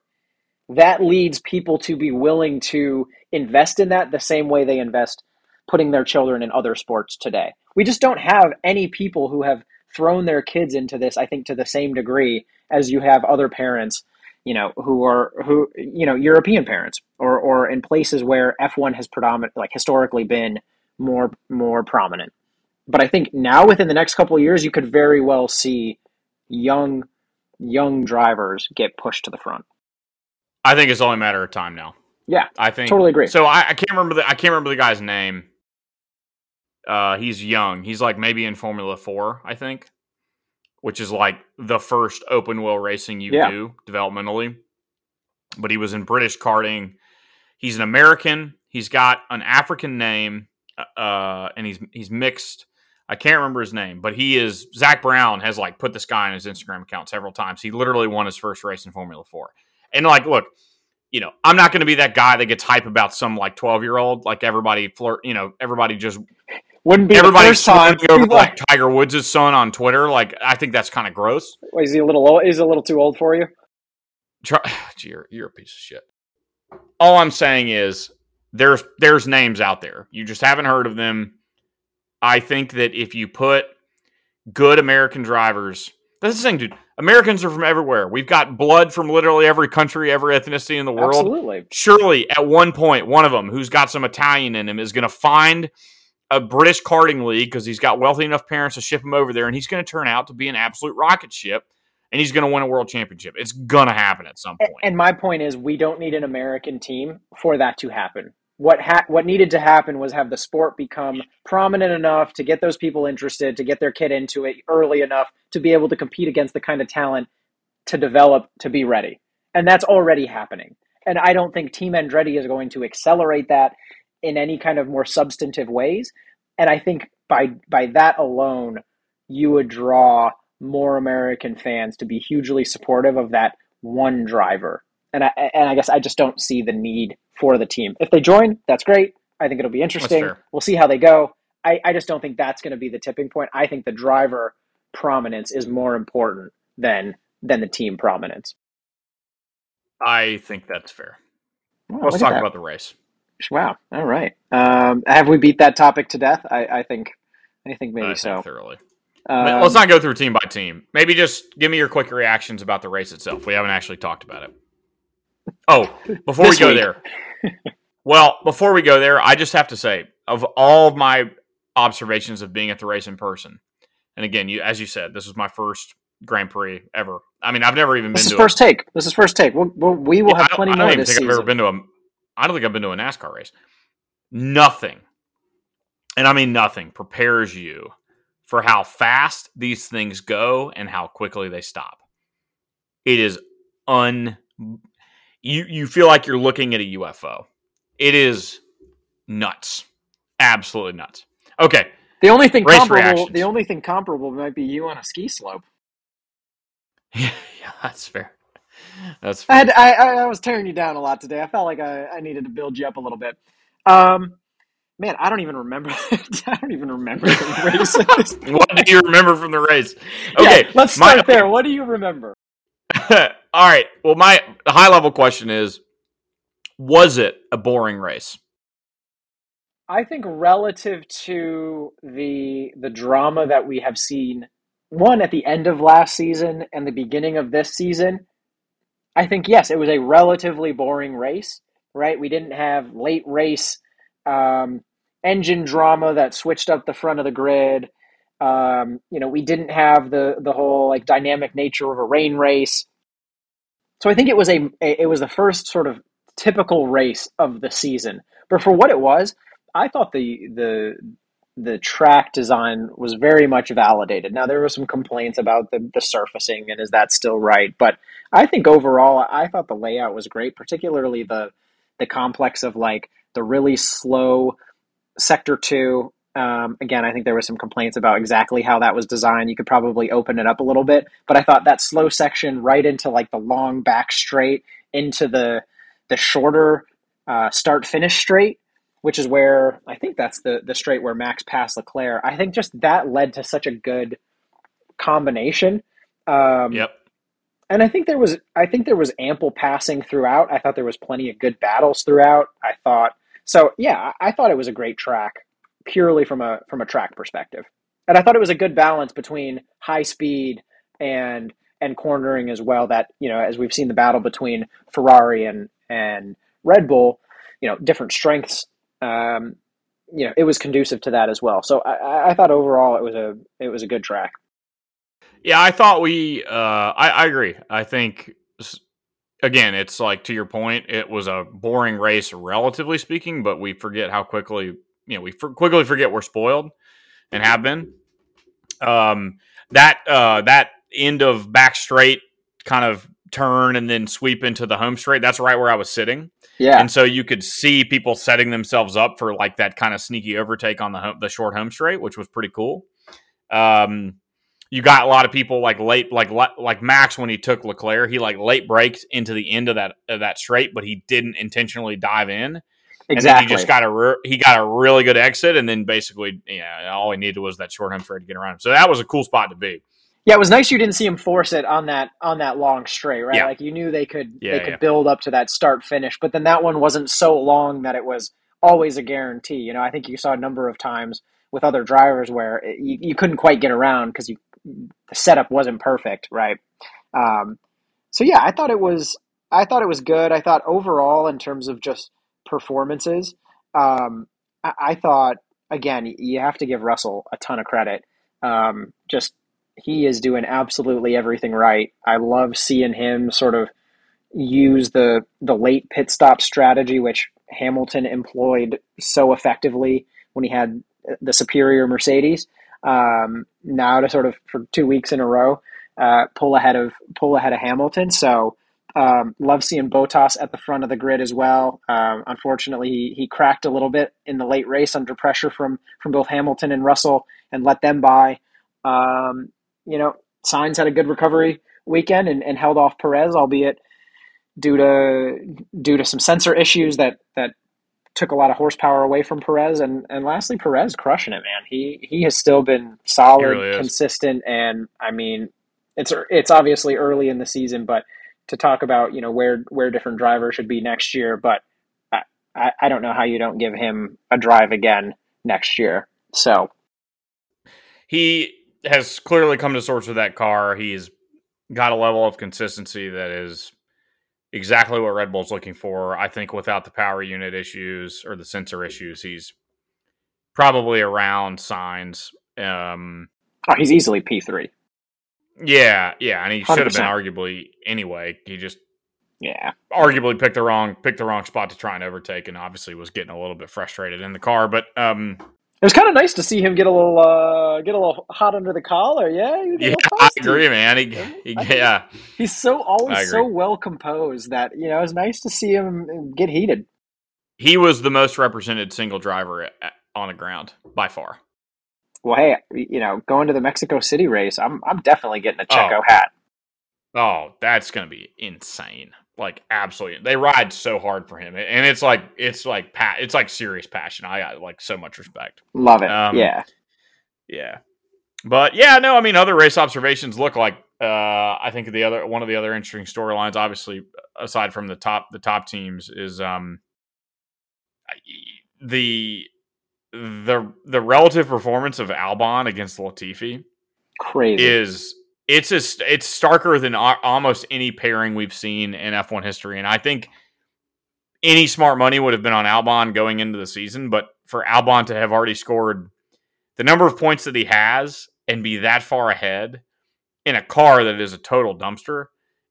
that leads people to be willing to invest in that the same way they invest putting their children in other sports today. We just don't have any people who have thrown their kids into this. I think to the same degree as you have other parents you know, who are who you know European parents or or in places where F one has predominant like historically been more more prominent. But I think now within the next couple of years, you could very well see young young drivers get pushed to the front. I think it's only a matter of time now. Yeah, I think Totally agree. So I, I can't remember the I can't remember the guy's name. Uh, he's young. He's like maybe in Formula Four, I think, which is like the first open wheel racing you Yeah. do developmentally. But he was in British karting. He's an American. He's got an African name, uh, and he's he's mixed. I can't remember his name, but he is Zak Brown has like put this guy on his Instagram account several times. He literally won his first race in Formula Four, and like, look, you know, I'm not going to be that guy that gets hype about some like 12 year old, like everybody flirt, you know, everybody just wouldn't be everybody the first time. over like Tiger Woods' son on Twitter. Like, I think that's kind of gross. is he a little old? Is he a little too old for you? Try, you're you're a piece of shit. All I'm saying is there's there's names out there. You just haven't heard of them. I think that if you put good American drivers, that's the thing, dude. Americans are from everywhere. We've got blood from literally every country, every ethnicity in the world. Absolutely. surely at one point one of them who's got some italian in him is going to find a british karting league because he's got wealthy enough parents to ship him over there and he's going to turn out to be an absolute rocket ship and he's going to win a world championship. It's going to happen at some point. And my point is, we don't need an American team for that to happen. What ha- what needed to happen was have the sport become prominent enough to get those people interested, to get their kid into it early enough to be able to compete against the kind of talent to develop to be ready. And that's already happening. And I don't think Team Andretti is going to accelerate that in any kind of more substantive ways. And I think by by that alone, you would draw more American fans to be hugely supportive of that one driver. And I and I guess I just don't see the need for the team. If they join, that's great. I think it'll be interesting. We'll see how they go. I, I just don't think that's going to be the tipping point. I think the driver prominence is more important than than the team prominence. I think that's fair. Wow, Let's talk about the race. Wow. All right. Um, have we beat that topic to death? I, I think. I think maybe I think so. thoroughly. Um, Let's not go through team by team. Maybe just give me your quick reactions about the race itself. We haven't actually talked about it. Oh, before we go week. there, well, before we go there, I just have to say, of all of my observations of being at the race in person, and again, you as you said, this was my first Grand Prix ever. I mean, I've never even This been is to first take. This is first take. We'll, we'll, we will a, I have don't, plenty I don't more even this think season. I've ever been to a. I don't think I've been to a NASCAR race. Nothing, and I mean nothing, prepares you for how fast these things go and how quickly they stop. It is un. You you feel like you're looking at a UFO. It is nuts, absolutely nuts. Okay, the only thing Race comparable. reactions. The only thing comparable might be you on a ski slope. yeah, yeah that's fair. That's I, fair. had, I, I I was tearing you down a lot today. I felt like I, I needed to build you up a little bit. Um, man, I don't even remember. I don't even remember the race. what do you remember from the race? Okay, Yeah, let's my- start there. What do you remember? All right. Well, my high level question is Was it a boring race? I think relative to the the drama that we have seen, one at the end of last season and the beginning of this season, I think yes, it was a relatively boring race. Right, we didn't have late race um, engine drama that switched up the front of the grid. Um, you know, we didn't have the the whole like dynamic nature of a rain race. So I think it was a it was the first sort of typical race of the season. But for what it was, I thought the the the track design was very much validated. Now there were some complaints about the the surfacing and is that still right? But I think overall I thought the layout was great, particularly the the complex of like the really slow sector 2 um, again, I think there was some complaints about exactly how that was designed. You could probably open it up a little bit, but I thought that slow section right into like the long back straight into the the shorter uh, start finish straight, which is where I think that's the the straight where Max passed Leclerc. I think just that led to such a good combination. Um, Yep. and I think there was I think there was ample passing throughout. I thought there was plenty of good battles throughout. I thought so. Yeah, I thought it was a great track, purely from a from a track perspective, and I thought it was a good balance between high speed and and cornering as well. That you know, as we've seen the battle between Ferrari and and Red Bull, you know, different strengths. Um, you know, it was conducive to that as well. So I, I- thought overall it was a it was a good track. Yeah, I thought we. Uh, I, I agree. I think again, it's like to your point. It was a boring race, relatively speaking, but we forget how quickly you know we for, quickly forget we're spoiled and have been. Um, that uh, that end of back straight kind of turn and then sweep into the home straight. That's right where I was sitting. Yeah, And so you could see people setting themselves up for like that kind of sneaky overtake on the home, the short home straight, which was pretty cool. Um, you got a lot of people like late, like like Max when he took Leclerc, he like late brakes into the end of that of that straight, but he didn't intentionally dive in. And then exactly. he just got a re- he got a really good exit, and then basically, yeah, all he needed was that short home straight to get around him. So that was a cool spot to be. Yeah, it was nice you didn't see him force it on that on that long straight, right? Yeah. Like you knew they could Yeah, they could yeah. build up to that start finish, but then that one wasn't so long that it was always a guarantee. You know, I think you saw a number of times with other drivers where it, you, you couldn't quite get around because you the setup wasn't perfect, right? Um, so yeah, I thought it was I thought it was good. I thought overall in terms of just performances, um, I, I thought again you have to give Russell a ton of credit. Um, just he is doing absolutely everything right. I love seeing him sort of use the the late pit stop strategy, which Hamilton employed so effectively when he had the superior Mercedes. Um, now to sort of for two weeks in a row uh, pull ahead of pull ahead of Hamilton. So um, love seeing Bottas at the front of the grid as well. Um, unfortunately, he, he cracked a little bit in the late race under pressure from from both Hamilton and Russell, and let them by. Um, you know, Sainz had a good recovery weekend and, and held off Perez, albeit due to due to some sensor issues that that took a lot of horsepower away from Perez. And and lastly, Perez crushing it, man. He he has still been solid, really consistent, and I mean, it's it's obviously early in the season, but to talk about you know where where different drivers should be next year, but I, I don't know how you don't give him a drive again next year. So he has clearly come to sorts with that car. He's got a level of consistency that is exactly what Red Bull's looking for. I think without the power unit issues or the sensor issues, he's probably around Sainz. Um, oh, he's easily P three. Yeah, yeah, and he should have been arguably anyway. He just Yeah, arguably picked the wrong picked the wrong spot to try and overtake, and obviously was getting a little bit frustrated in the car. But um, it was kind of nice to see him get a little uh, get a little hot under the collar. Yeah, he was a yeah, I agree, man. He, he, yeah, He's so always so well composed that you know it was nice to see him get heated. he was the most represented single driver on the ground by far. Well, hey, you know, going to the Mexico City race, I'm I'm definitely getting a Checo Oh. hat. Oh, that's gonna be insane! Like absolutely, they ride so hard for him, and it's like it's like pa- it's like serious passion. I got like so much respect. Love it. Um, yeah. Yeah, but yeah, no, I mean other race observations look like uh, I think the other one of the other interesting storylines, obviously aside from the top the top teams, is um the the the relative performance of Albon against Latifi Crazy. is it's as it's starker than almost any pairing we've seen in F1 history, and I think any smart money would have been on Albon going into the season, but for Albon to have already scored the number of points that he has and be that far ahead in a car that is a total dumpster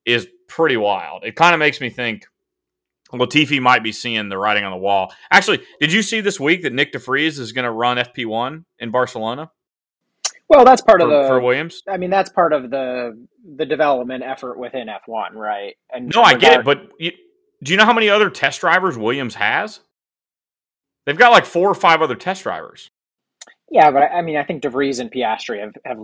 is pretty wild. It kind of makes me think Latifi might be seeing the writing on the wall. Actually, did you see this week that Nyck DeVries is going to run FP1 in Barcelona well, that's part for, of the. for Williams? I mean, that's part of the the development effort within F1, right? And No, I get it, but you, do you know how many other test drivers Williams has? They've got like four or five other test drivers. yeah, but I I mean, I think DeVries and Piastri have have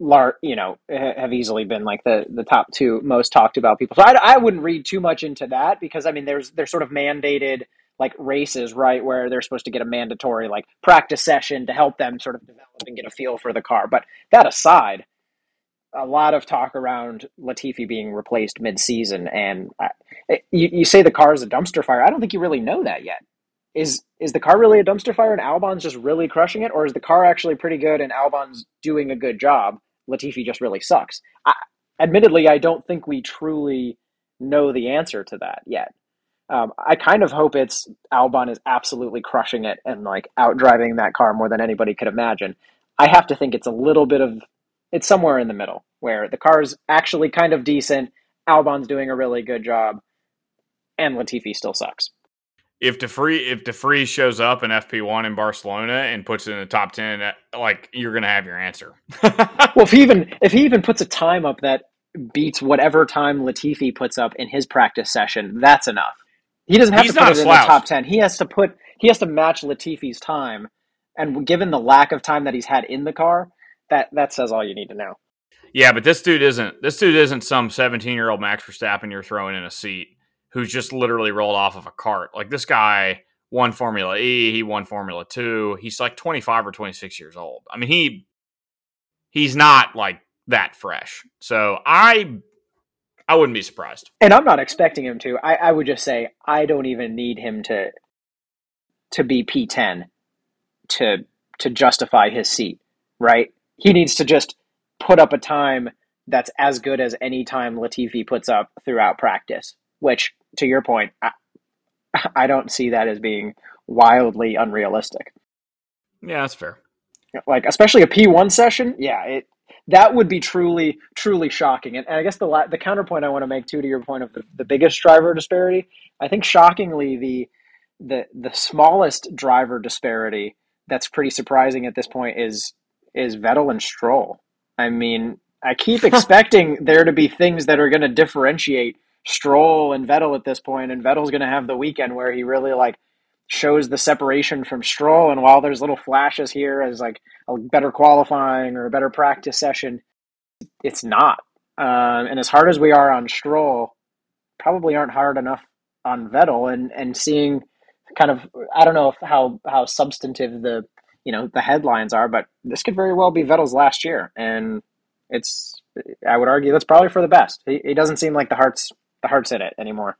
lar- you know have easily been like the the top two most talked about people. So I, I wouldn't read too much into that because I mean, there's there's sort of mandated like races, right, where they're supposed to get a mandatory like practice session to help them sort of develop and get a feel for the car. But that aside, a lot of talk around Latifi being replaced mid-season, and I, eh, you, you say the car is a dumpster fire. I don't think you really know that yet. Is is the car really a dumpster fire, and Albon's just really crushing it, or is the car actually pretty good and Albon's doing a good job? Latifi just really sucks. I, admittedly, I don't think we truly know the answer to that yet. Um, I kind of hope it's Albon is absolutely crushing it and like out driving that car more than anybody could imagine. I have to think it's a little bit of it's somewhere in the middle where the car's actually kind of decent, Albon's doing a really good job, and Latifi still sucks. If DeVries if DeVries shows up in FP1 in Barcelona and puts it in the top ten, uh, like you're gonna have your answer. Well, if he even if he even puts a time up that beats whatever time Latifi puts up in his practice session, that's enough. He doesn't have He's to put it in the slouch. top ten. He has to put he has to match Latifi's time, and given the lack of time that he's had in the car, that that says all you need to know. yeah, but this dude isn't this dude isn't some 17 year old Max Verstappen you're throwing in a seat who's just literally rolled off of a kart. Like this guy won Formula E, he won Formula Two. He's like 25 or 26 years old. I mean, he he's not like that fresh. So I I wouldn't be surprised. And I'm not expecting him to. I, I would just say I don't even need him to to be P10 to to justify his seat, right? He needs to just put up a time that's as good as any time Latifi puts up throughout practice, which to your point, I, I don't see that as being wildly unrealistic. Yeah, that's fair. Like especially a P1 session, yeah, it that would be truly truly shocking. And, and I guess the la- the counterpoint I want to make too to your point of the, the biggest driver disparity, I think shockingly the the the smallest driver disparity that's pretty surprising at this point is is Vettel and Stroll. I mean, I keep expecting there to be things that are going to differentiate Stroll and Vettel at this point, and Vettel's going to have the weekend where he really like shows the separation from Stroll. And while there's little flashes here as like a better qualifying or a better practice session, it's not. Um, and as hard as we are on Stroll, probably aren't hard enough on Vettel. And and seeing kind of I don't know if how how substantive the you know the headlines are, but this could very well be Vettel's last year, and it's I would argue that's probably for the best. He, he doesn't seem like the heart's the heart's in it anymore.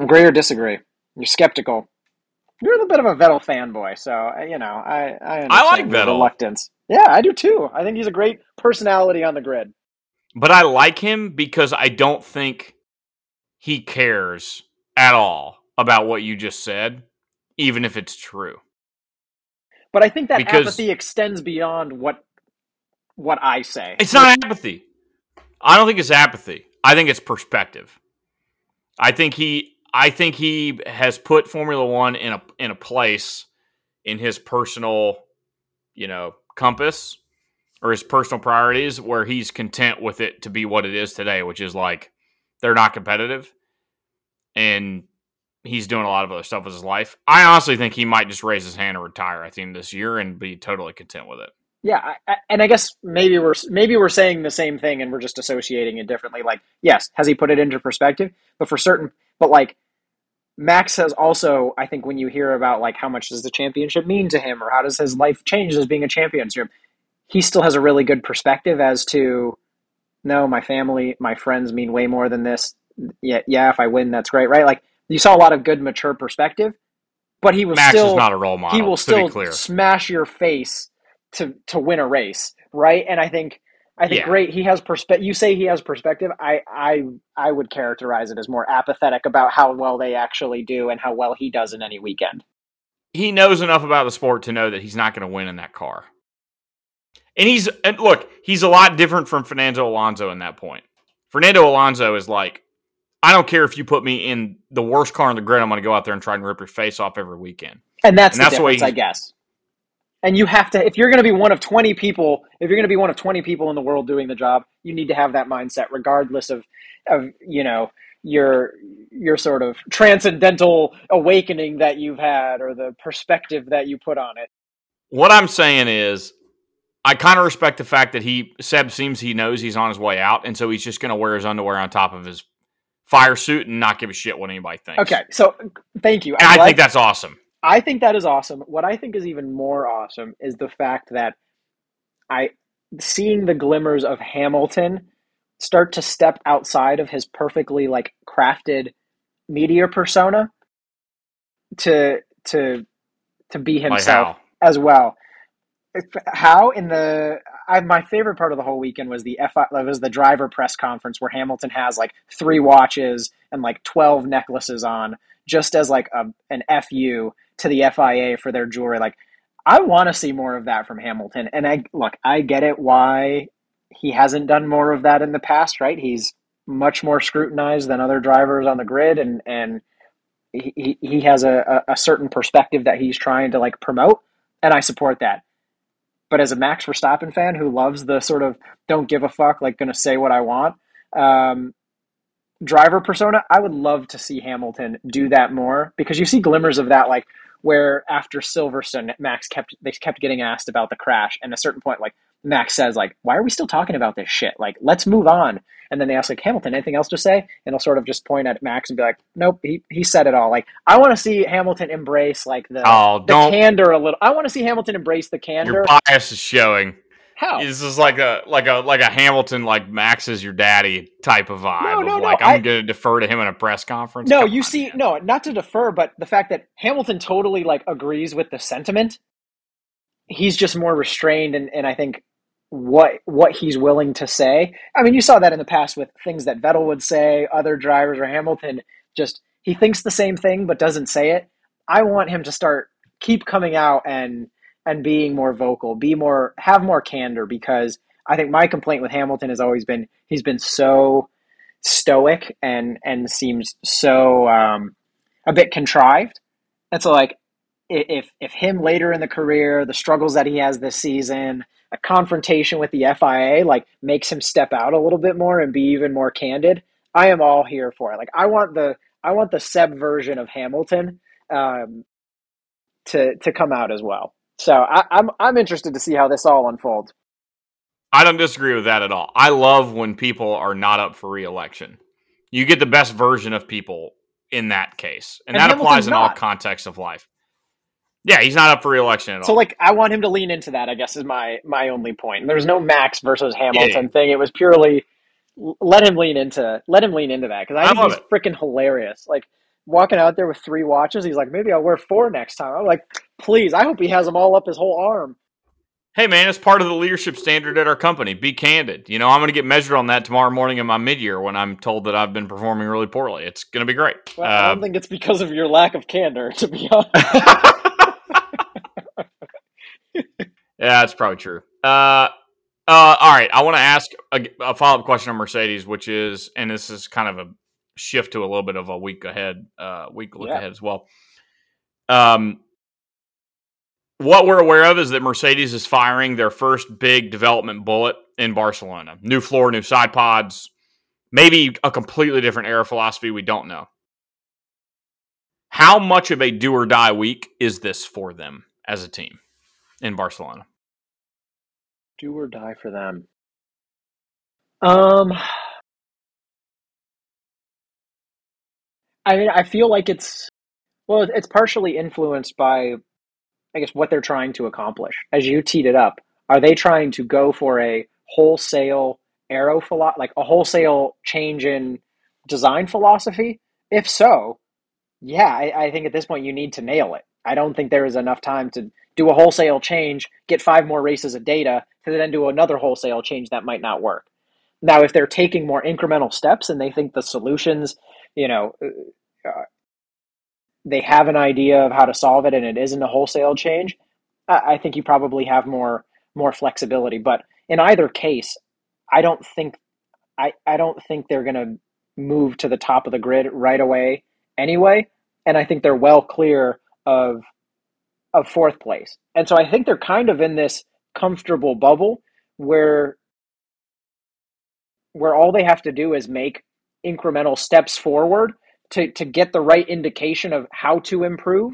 Agree or disagree? You're skeptical. You're a little bit of a Vettel fanboy, so uh, you know I I, I like Vettel. reluctance. Yeah, I do too. I think he's a great personality on the grid. But I like him because I don't think he cares at all about what you just said, even if it's true. But I think that Because- apathy extends beyond what what I say. It's not apathy. I don't think it's apathy. I think it's perspective. I think he I think he has put Formula 1 in a in a place in his personal, you know, compass or his personal priorities where he's content with it to be what it is today, which is like they're not competitive and he's doing a lot of other stuff with his life. I honestly think he might just raise his hand and retire at the end of this year and be totally content with it. Yeah, I, and I guess maybe we're maybe we're saying the same thing and we're just associating it differently. Like, yes, has he put it into perspective? But for certain, but like Max has also, I think, when you hear about like how much does the championship mean to him, or how does his life change as being a champion, he still has a really good perspective as to, no, my family, my friends mean way more than this. Yeah, yeah, if I win, that's great, right? Like you saw a lot of good, mature perspective, but he was Max still is not a role model. he will still clear. smash your face to to win a race, right? And I think I think Yeah. great. He has perspective. You say he has perspective. I I I would characterize it as more apathetic about how well they actually do and how well he does in any weekend. he knows enough about the sport to know that he's not going to win in that car. And he's and look, he's a lot different from Fernando Alonso in that point. Fernando Alonso is like, I don't care if you put me in the worst car on the grid, I'm going to go out there and try and rip your face off every weekend. And that's And the that's the way difference, I guess. And you have to, if you're going to be one of 20 people, if you're going to be one of 20 people in the world doing the job, you need to have that mindset, regardless of, of you know, your your sort of transcendental awakening that you've had or the perspective that you put on it. What I'm saying is, I kind of respect the fact that he Seb seems he knows he's on his way out, and so he's just going to wear his underwear on top of his fire suit and not give a shit what anybody thinks. Okay, so thank you. and I'm I glad- think that's awesome. I think that is awesome. What I think is even more awesome is the fact that I seeing the glimmers of Hamilton start to step outside of his perfectly like crafted media persona to to to be himself as well. How in the I, my favorite part of the whole weekend was the F was the driver press conference where Hamilton has like three watches and like twelve necklaces on, just as like a, an fu to the FIA for their jewelry. Like I want to see more of that from Hamilton, and I look, I get it why he hasn't done more of that in the past. Right, he's much more scrutinized than other drivers on the grid, and and he, he has a a certain perspective that he's trying to like promote, and I support that. But as a Max Verstappen fan who loves the sort of don't give a fuck, like gonna say what I want, um, driver persona, I would love to see Hamilton do that more because you see glimmers of that, like where after Silverstone, Max kept they kept getting asked about the crash, and at a certain point, like Max says, like, why are we still talking about this shit? Like, let's move on. And then they ask like Hamilton, anything else to say? And he'll sort of just point at Max and be like, nope, he, he said it all. Like, I want to see Hamilton embrace like the Oh, the candor a little. I want to see Hamilton embrace the candor. Your bias is showing. How? This is like a like a like a Hamilton like Max is your daddy type of vibe. No, no, of no, like I- I'm going to defer to him in a press conference. No, Come you on, see, man. no, not to defer, but the fact that Hamilton totally like agrees with the sentiment. He's just more restrained, and, and I think what what he's willing to say. I mean, you saw that in the past with things that Vettel would say, other drivers, or Hamilton. Just he thinks the same thing but doesn't say it. I want him to start keep coming out and and being more vocal, be more have more candor because I think my complaint with Hamilton has always been he's been so stoic and and seems so um, a bit contrived. And so like if if him later in the career, the struggles that he has this season, a confrontation with the FIA like makes him step out a little bit more and be even more candid, I am all here for it. Like I want the I want the Seb version of Hamilton um, to to come out as well. So I, I'm I'm interested to see how this all unfolds. I don't disagree with that at all. I love when people are not up for reelection. You get the best version of people in that case, and, And that Hamilton's applies in all contexts of life. Yeah, he's not up for reelection at So all. like I want him to lean into that. I guess is my my only point. There's no Max versus Hamilton Yeah. thing. It was purely let him lean into let him lean into that because I I think he's freaking hilarious. Like walking out there with three watches, he's like maybe I'll wear four next time. I'm like, please. I hope he has them all up his whole arm. hey, man, it's part of the leadership standard at our company. Be candid. You know, I'm going to get measured on that tomorrow morning in my mid-year when I'm told that I've been performing really poorly. It's going to be great. Well, I Uh, don't think it's because of your lack of candor, to be honest. yeah, that's probably true. Uh, uh, all right. I want to ask a, a follow up question on Mercedes, which is, and this is kind of a shift to a little bit of a week ahead, uh, week look Yeah. ahead as well. Um, what we're aware of is that Mercedes is firing their first big development bullet in Barcelona. New floor, new side pods, maybe a completely different air philosophy. We don't know. How much of a do or die week is this for them as a team in Barcelona? Do or die for them. Um, I mean, I feel like it's well, it's partially influenced by, I guess, what they're trying to accomplish. As you teed it up, are they trying to go for a wholesale aero philo- like a wholesale change in design philosophy? If so, yeah, I, I think at this point you need to nail it. I don't think there is enough time to do a wholesale change, get five more races of data, to then do another wholesale change that might not work. Now, if they're taking more incremental steps and they think the solutions, you know, uh, they have an idea of how to solve it and it isn't a wholesale change, I, I think you probably have more more flexibility. But in either case, I don't think I, I don't think they're going to move to the top of the grid right away anyway. And I think they're well clear of of fourth place. And so I think they're kind of in this comfortable bubble where where all they have to do is make incremental steps forward to, to get the right indication of how to improve.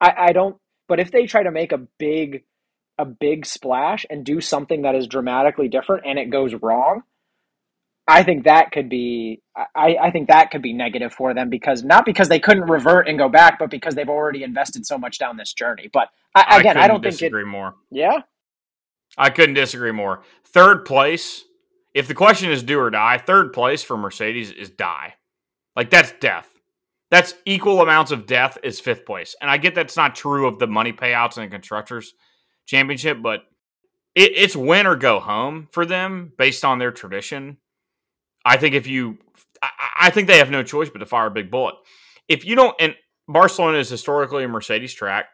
I, I don't but if they try to make a big a big splash and do something that is dramatically different and it goes wrong, I think that could be I, I think that could be negative for them because not because they couldn't revert and go back, but because they've already invested so much down this journey. But I, again, I, don't think it. disagree more. Yeah, I couldn't disagree more. Third place, if the question is do or die, third place for Mercedes is die. Like that's death. That's equal amounts of death as fifth place. And I get that's not true of the money payouts in the constructors championship, but it, it's win or go home for them based on their tradition. I think if you, I, I think they have no choice but to fire a big bullet. If you don't, and Barcelona is historically a Mercedes track.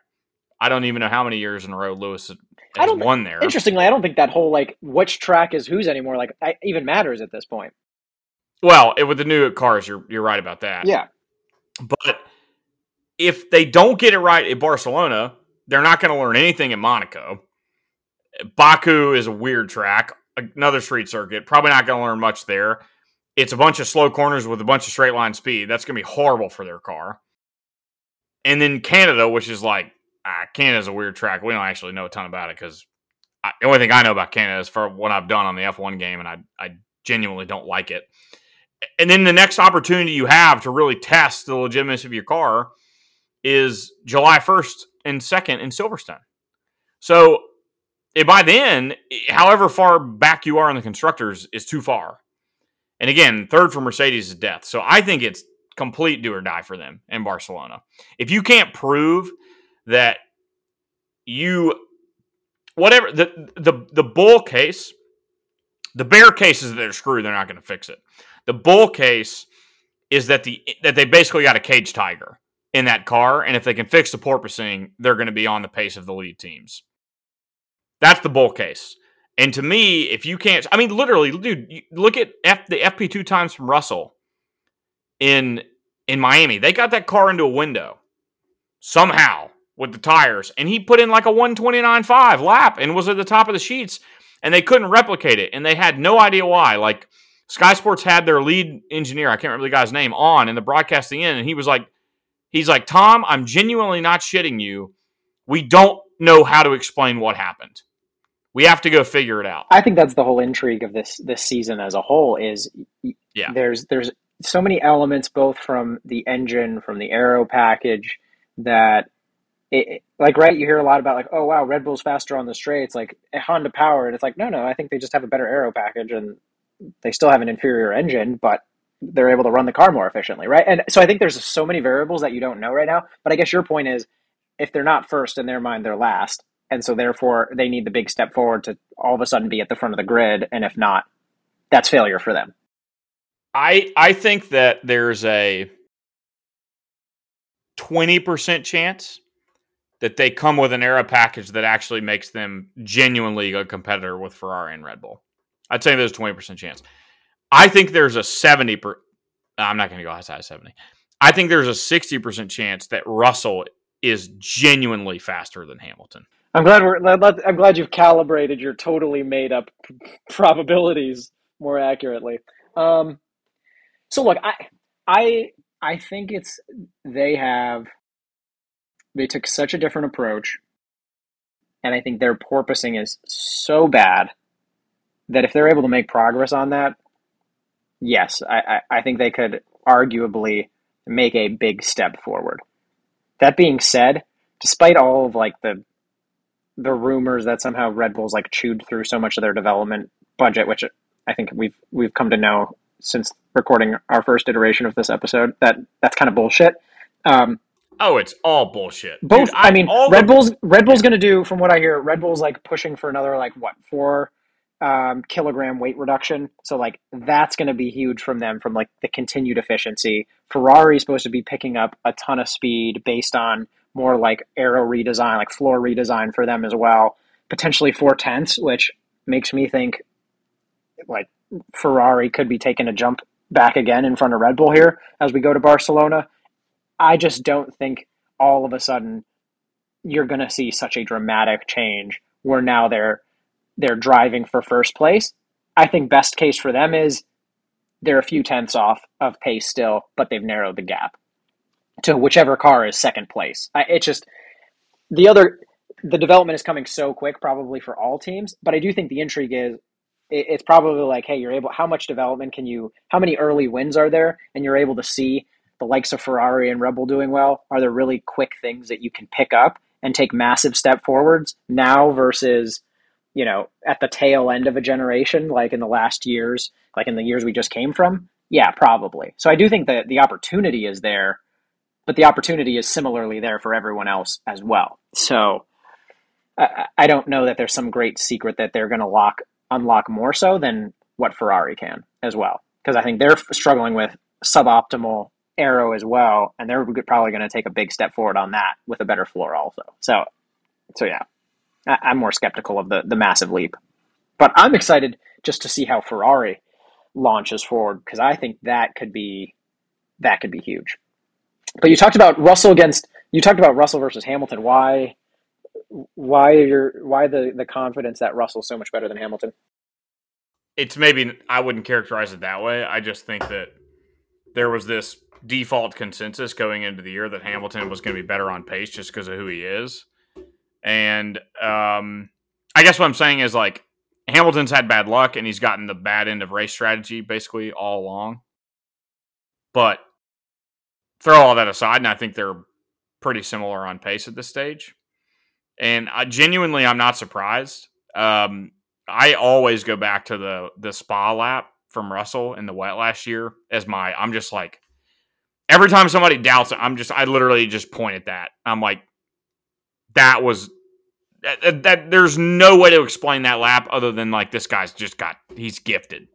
I don't even know how many years in a row Lewis has I don't- won there. interestingly, I don't think that whole like which track is whose anymore like I, even matters at this point. Well, it, with the new cars, you're you're right about that. Yeah, But if they don't get it right at Barcelona, they're not going to learn anything at Monaco. Baku is a weird track, another street circuit. Probably not going to learn much there. It's a bunch of slow corners with a bunch of straight line speed. That's going to be horrible for their car. And then Canada, which is like, ah, Canada's a weird track. We don't actually know a ton about it because the only thing I know about Canada is for what I've done on the F1 game, and I, I genuinely don't like it. And then the next opportunity you have to really test the legitimacy of your car is July 1st and 2nd in Silverstone. So eh, by then, eh, however far back you are in the constructors is too far. And again, third for Mercedes is death. So I think it's complete do or die for them in Barcelona. If you can't prove that you whatever the the the bull case, the bear case is that they're screwed, they're not going to fix it. The bull case is that the that they basically got a cage tiger in that car, and if they can fix the porpoising, they're going to be on the pace of the lead teams. That's the bull case. And to me, if you can't, I mean, literally, dude, look at F, the FP two times from Russell in in Miami. They got that car into a window somehow with the tires, and he put in like a 129.5 lap and was at the top of the sheets, and they couldn't replicate it, and they had no idea why. Like Sky Sports had their lead engineer, I can't remember the guy's name, on in the broadcasting in, and he was like, he's like, Tom, I'm genuinely not shitting you. We don't know how to explain what happened. We have to go figure it out. I think that's the whole intrigue of this this season as a whole. Is yeah, there's there's so many elements both from the engine, from the aero package that it, like right you hear a lot about like oh wow red bull's faster on the straights like honda power and it's like no no i think they just have a better aero package and they still have an inferior engine but they're able to run the car more efficiently right and so i think there's so many variables that you don't know right now but i guess your point is if they're not first in their mind they're last and so therefore they need the big step forward to all of a sudden be at the front of the grid and if not that's failure for them i i think that there's a 20% chance that they come with an aero package that actually makes them genuinely a competitor with Ferrari and Red Bull. I'd say there's a 20% chance. I think there's a 70 per I'm not going to go outside of 70. I think there's a 60% chance that Russell is genuinely faster than Hamilton. I'm glad we're I'm glad you've calibrated your totally made up probabilities more accurately. Um, so look, I I I think it's they have they took such a different approach, and I think their porpoising is so bad that if they're able to make progress on that, yes, I, I, I think they could arguably make a big step forward. That being said, despite all of like the the rumors that somehow Red Bull's like chewed through so much of their development budget, which I think we've we've come to know since recording our first iteration of this episode, that that's kind of bullshit. Um, Oh, it's all bullshit. Both. Dude, I, I, mean, Red the... Bull's Red Bull's going to do, from what I hear, Red Bull's like pushing for another like what four um, kilogram weight reduction. So like that's going to be huge from them from like the continued efficiency. Ferrari's supposed to be picking up a ton of speed based on more like aero redesign, like floor redesign for them as well. Potentially four tenths, which makes me think like Ferrari could be taking a jump back again in front of Red Bull here as we go to Barcelona. I just don't think all of a sudden you're going to see such a dramatic change where now they're they're driving for first place. I think best case for them is they're a few tenths off of pace still, but they've narrowed the gap to whichever car is second place. I, it's just the other the development is coming so quick, probably for all teams. But I do think the intrigue is it, it's probably like, hey, you're able. How much development can you? How many early wins are there? And you're able to see the likes of Ferrari and Red Bull doing well? Are there really quick things that you can pick up and take massive step forwards now versus, you know, at the tail end of a generation, like in the last years, like in the years we just came from? Yeah, probably. So I do think that the opportunity is there, but the opportunity is similarly there for everyone else as well. So I, I don't know that there's some great secret that they're going to lock unlock more so than what Ferrari can as well. Because I think they're struggling with suboptimal aero as well, and they're probably going to take a big step forward on that with a better floor also. So, so yeah, I, am more skeptical of the the massive leap, but I'm excited just to see how Ferrari launches forward because I think that could be that could be huge. But you talked about Russell against you talked about Russell versus Hamilton. Why why your why the the confidence that Russell's so much better than Hamilton? It's maybe I wouldn't characterize it that way. I just think that there was this default consensus going into the year that Hamilton was going to be better on pace just because of who he is. And um, I guess what I'm saying is like Hamilton's had bad luck and he's gotten the bad end of race strategy basically all along. But throw all that aside, and I think they're pretty similar on pace at this stage. And I, genuinely, I'm not surprised. Um, I always go back to the the spa lap from Russell in the wet last year as my. I'm just like every time somebody doubts it, I'm just I literally just point at that. I'm like, that was that, that, there's no way to explain that lap other than like this guy's just got he's gifted.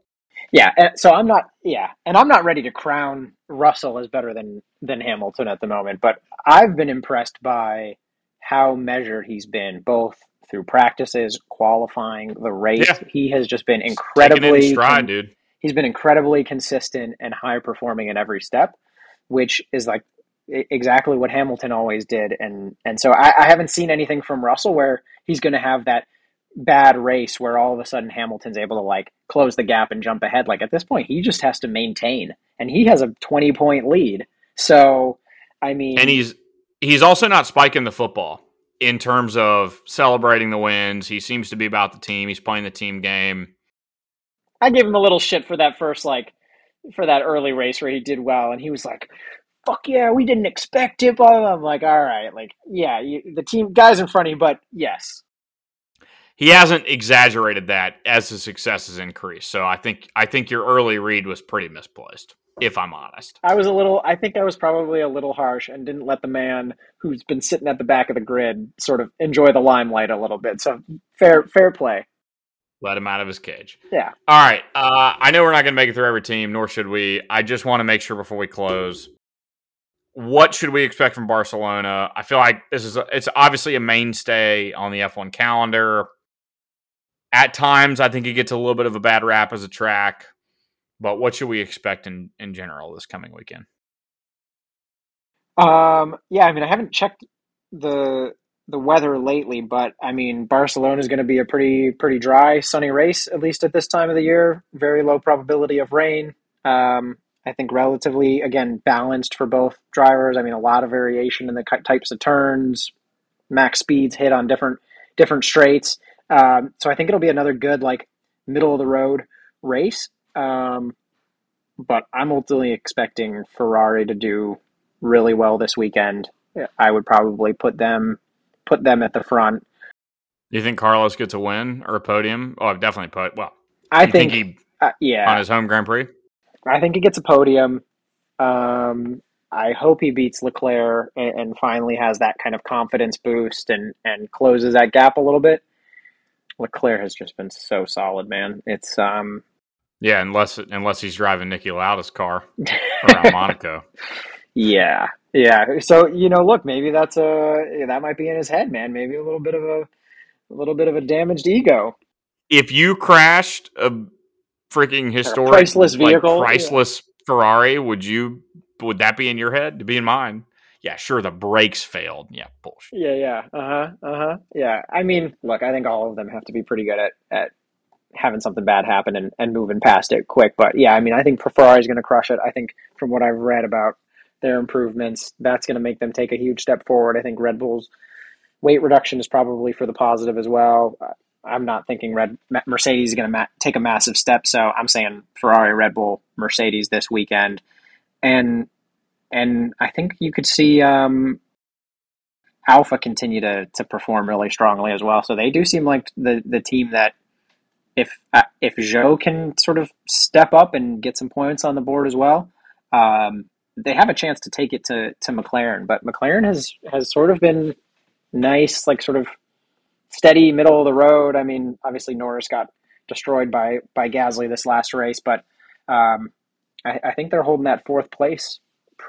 Yeah, eh, so I'm not yeah, and I'm not ready to crown Russell as better than than Hamilton at the moment, but I've been impressed by how measured he's been both through practices, qualifying, the race. Yeah. He has just been incredibly stride, con- dude. he's been incredibly consistent and high performing in every step, which is like exactly what Hamilton always did. And and so I, I haven't seen anything from Russell where he's going to have that bad race where all of a sudden Hamilton's able to like close the gap and jump ahead. Like at this point, he just has to maintain, and he has a twenty point lead. So I mean, And he's he's also not spiking the football in terms of celebrating the wins. He seems to be about the team. He's playing the team game. I gave him a little shit for that first like for that early race where he did well, and he was like, "Fuck yeah, we didn't expect it." Blah, blah, blah. I'm like, all right, like yeah, you, the team guys in front of you, but yes, He hasn't exaggerated that as his success has increased. So I think I think your early read was pretty misplaced, if I'm honest. I was a little. I think I was probably a little harsh and didn't let the man who's been sitting at the back of the grid sort of enjoy the limelight a little bit. So fair, fair play. Let him out of his cage. Yeah. All right. Uh, I know we're not going to make it through every team, nor should we. I just want to make sure before we close. What should we expect from Barcelona? I feel like this is a, it's obviously a mainstay on the F1 calendar. At times, I think it gets a little bit of a bad rap as a track. But what should we expect in, in general this coming weekend? Um. Yeah. I mean, I haven't checked the the weather lately, but I mean, Barcelona is going to be a pretty pretty dry, sunny race at least at this time of the year. Very low probability of rain. Um. I think relatively again balanced for both drivers. I mean, a lot of variation in the types of turns, max speeds hit on different different straights. Um, so I think it'll be another good like middle of the road race. Um, but I'm ultimately expecting Ferrari to do really well this weekend. I would probably put them put them at the front. Do you think Carlos gets a win or a podium? Oh, I've definitely put. Well, I you think, he uh, yeah, on his home Grand Prix. I think he gets a podium. Um, I hope he beats Leclerc and, and finally has that kind of confidence boost and and closes that gap a little bit. Leclerc has just been so solid, man. It's um Yeah, unless unless he's driving Niki Lauda's car around Monaco. Yeah, yeah. So you know, look, maybe that's a that might be in his head, man. Maybe a little bit of a, a little bit of a damaged ego. If you crashed a freaking historic, priceless like, vehicle, priceless Ferrari, would you? Would that be in your head? To be in mine? Yeah, sure. The brakes failed. Yeah, bullshit. Yeah, yeah. Uh huh. Uh huh. Yeah. I mean, look, I think all of them have to be pretty good at at having something bad happen and, and moving past it quick. But yeah, I mean, I think Ferrari's going to crush it. I think from what I've read about their improvements, that's going to make them take a huge step forward. I think Red Bull's weight reduction is probably for the positive as well. I'm not thinking Red Mercedes is going to ma- take a massive step, so I'm saying Ferrari, Red Bull, Mercedes this weekend, and and I think you could see um, Alfa continue to to perform really strongly as well. So they do seem like the the team that if uh, if Zhou can sort of step up and get some points on the board as well, um, they have a chance to take it to to McLaren. But McLaren has has sort of been nice, like sort of steady, middle of the road. I mean, obviously Norris got destroyed by by Gasly this last race, but um, I, I think they're holding that fourth place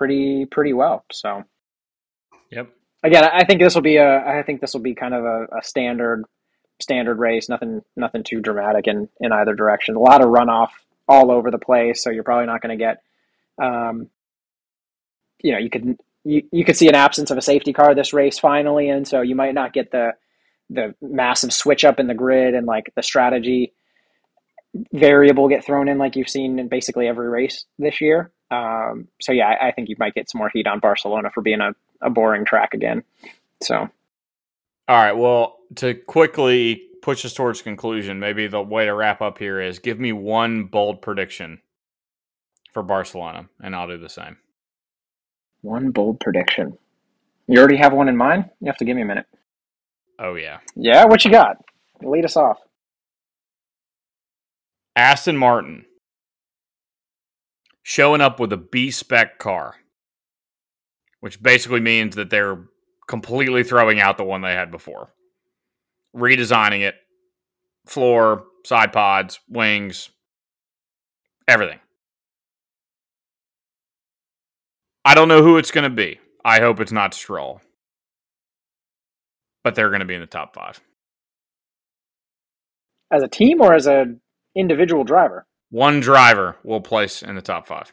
pretty pretty well. So Yep. again, I think this will be a I think this will be kind of a, a standard standard race. Nothing nothing too dramatic in in either direction. A lot of runoff all over the place, so you're probably not going to get. Um, you know, you could you, you could see an absence of a safety car this race finally, and so you might not get the the massive switch up in the grid and like the strategy variable get thrown in like you've seen in basically every race this year. Um, so yeah, I, I think you might get some more heat on Barcelona for being a, a boring track again. So All right. Well, to quickly push us towards conclusion, maybe the way to wrap up here is give me one bold prediction for Barcelona, and I'll do the same. one bold prediction. You already have one in mind? You have to give me a minute. Oh yeah, Yeah, what you got? Lead us off. Aston Martin showing up with a B spec car, which basically means that they're completely throwing out the one they had before, redesigning it, floor, side pods, wings, everything. I don't know who it's going to be. I hope it's not Stroll. But they're going to be in the top five. as a team or as an individual driver? One driver will place in the top five.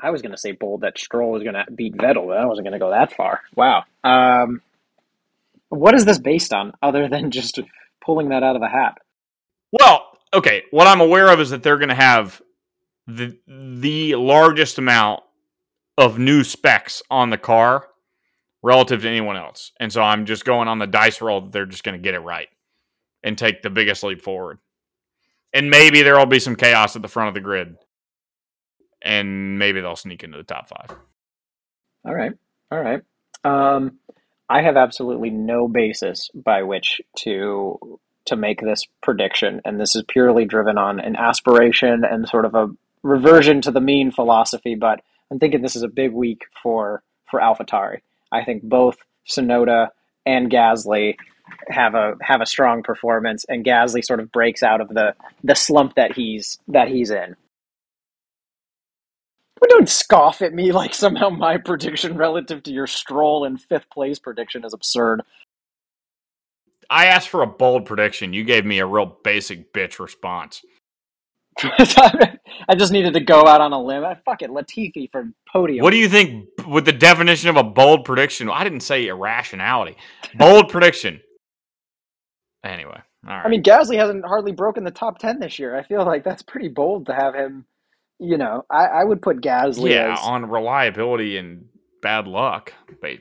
I was going to say bold that Stroll was going to beat Vettel, but I wasn't going to go that far. Wow. Um, what is this based on other than just pulling that out of a hat? Well, okay. What I'm aware of is that they're going to have the the largest amount of new specs on the car relative to anyone else, and so I'm just going on the dice roll that they're just going to get it right and take the biggest leap forward. And maybe there will be some chaos at the front of the grid, and maybe they'll sneak into the top five. All right. All right. Um, I have absolutely no basis by which to to make this prediction, and this is purely driven on an aspiration and sort of a reversion to the mean philosophy. But I'm thinking this is a big week for for AlphaTauri. I think both Tsunoda and Gasly have a have a strong performance, and Gasly sort of breaks out of the the slump that he's that he's in. But don't scoff at me like somehow my prediction relative to your stroll in fifth place prediction is absurd. I asked for a bold prediction. You gave me a real basic bitch response. I just needed to go out on a limb. I fuck it, Latifi for podium. What do you think with the definition of a bold prediction? I didn't say irrationality. Bold prediction. Anyway, all right. I mean, Gasly hasn't hardly broken the top ten this year. I feel like that's pretty bold to have him. You know, I, I would put Gasly. yeah, as, on reliability and bad luck,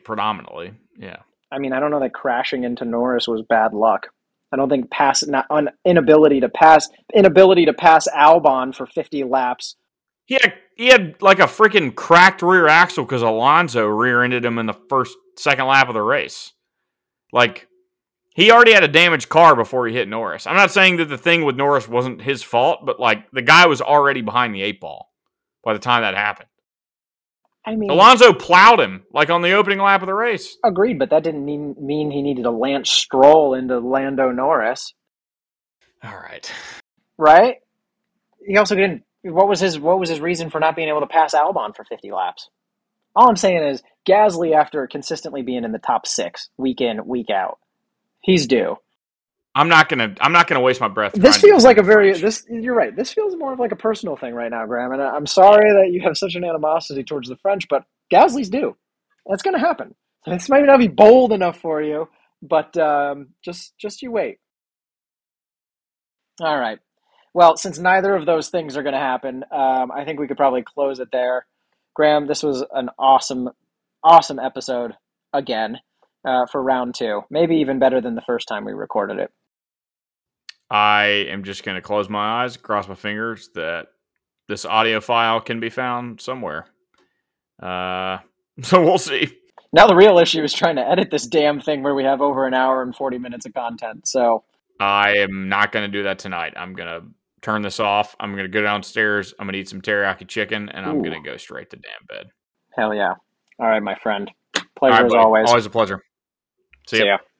predominantly. Yeah. I mean, I don't know that crashing into Norris was bad luck. I don't think pass not on inability to pass inability to pass Albon for fifty laps. He had he had like a freaking cracked rear axle because Alonso rear-ended him in the first second lap of the race. Like he already had a damaged car before he hit Norris. I'm not saying that the thing with Norris wasn't his fault, but like the guy was already behind the eight ball by the time that happened. I mean, Alonso plowed him like on the opening lap of the race. agreed, but that didn't mean mean he needed a Lance Stroll into Lando Norris, All right. right? He also didn't. What was his What was his reason for not being able to pass Albon for fifty laps? All I'm saying is Gasly, after consistently being in the top six week in week out, he's due. I'm not gonna. I'm not gonna waste my breath. This feels like a very French. this. You're right. This feels more of like a personal thing right now, Graham. And I- I'm sorry that you have such an animosity towards the French, but Gasly's due. That's going to happen. This might not be bold enough for you, but um, just just you wait. All right. Well, since neither of those things are going to happen, um, I think we could probably close it there. Graham, this was an awesome, awesome episode again uh, for round two. Maybe even better than the first time we recorded it. I am just gonna close my eyes, cross my fingers that this audio file can be found somewhere. Uh, so we'll see. Now the real issue is trying to edit this damn thing where we have over an hour and 40 minutes of content. So, I am not gonna do that tonight. I'm gonna turn this off. I'm gonna go downstairs. I'm gonna eat some teriyaki chicken, and I'm gonna go straight to damn bed. hell yeah. All right, my friend. Pleasure right, as buddy. always. Always a pleasure. See, See ya. ya.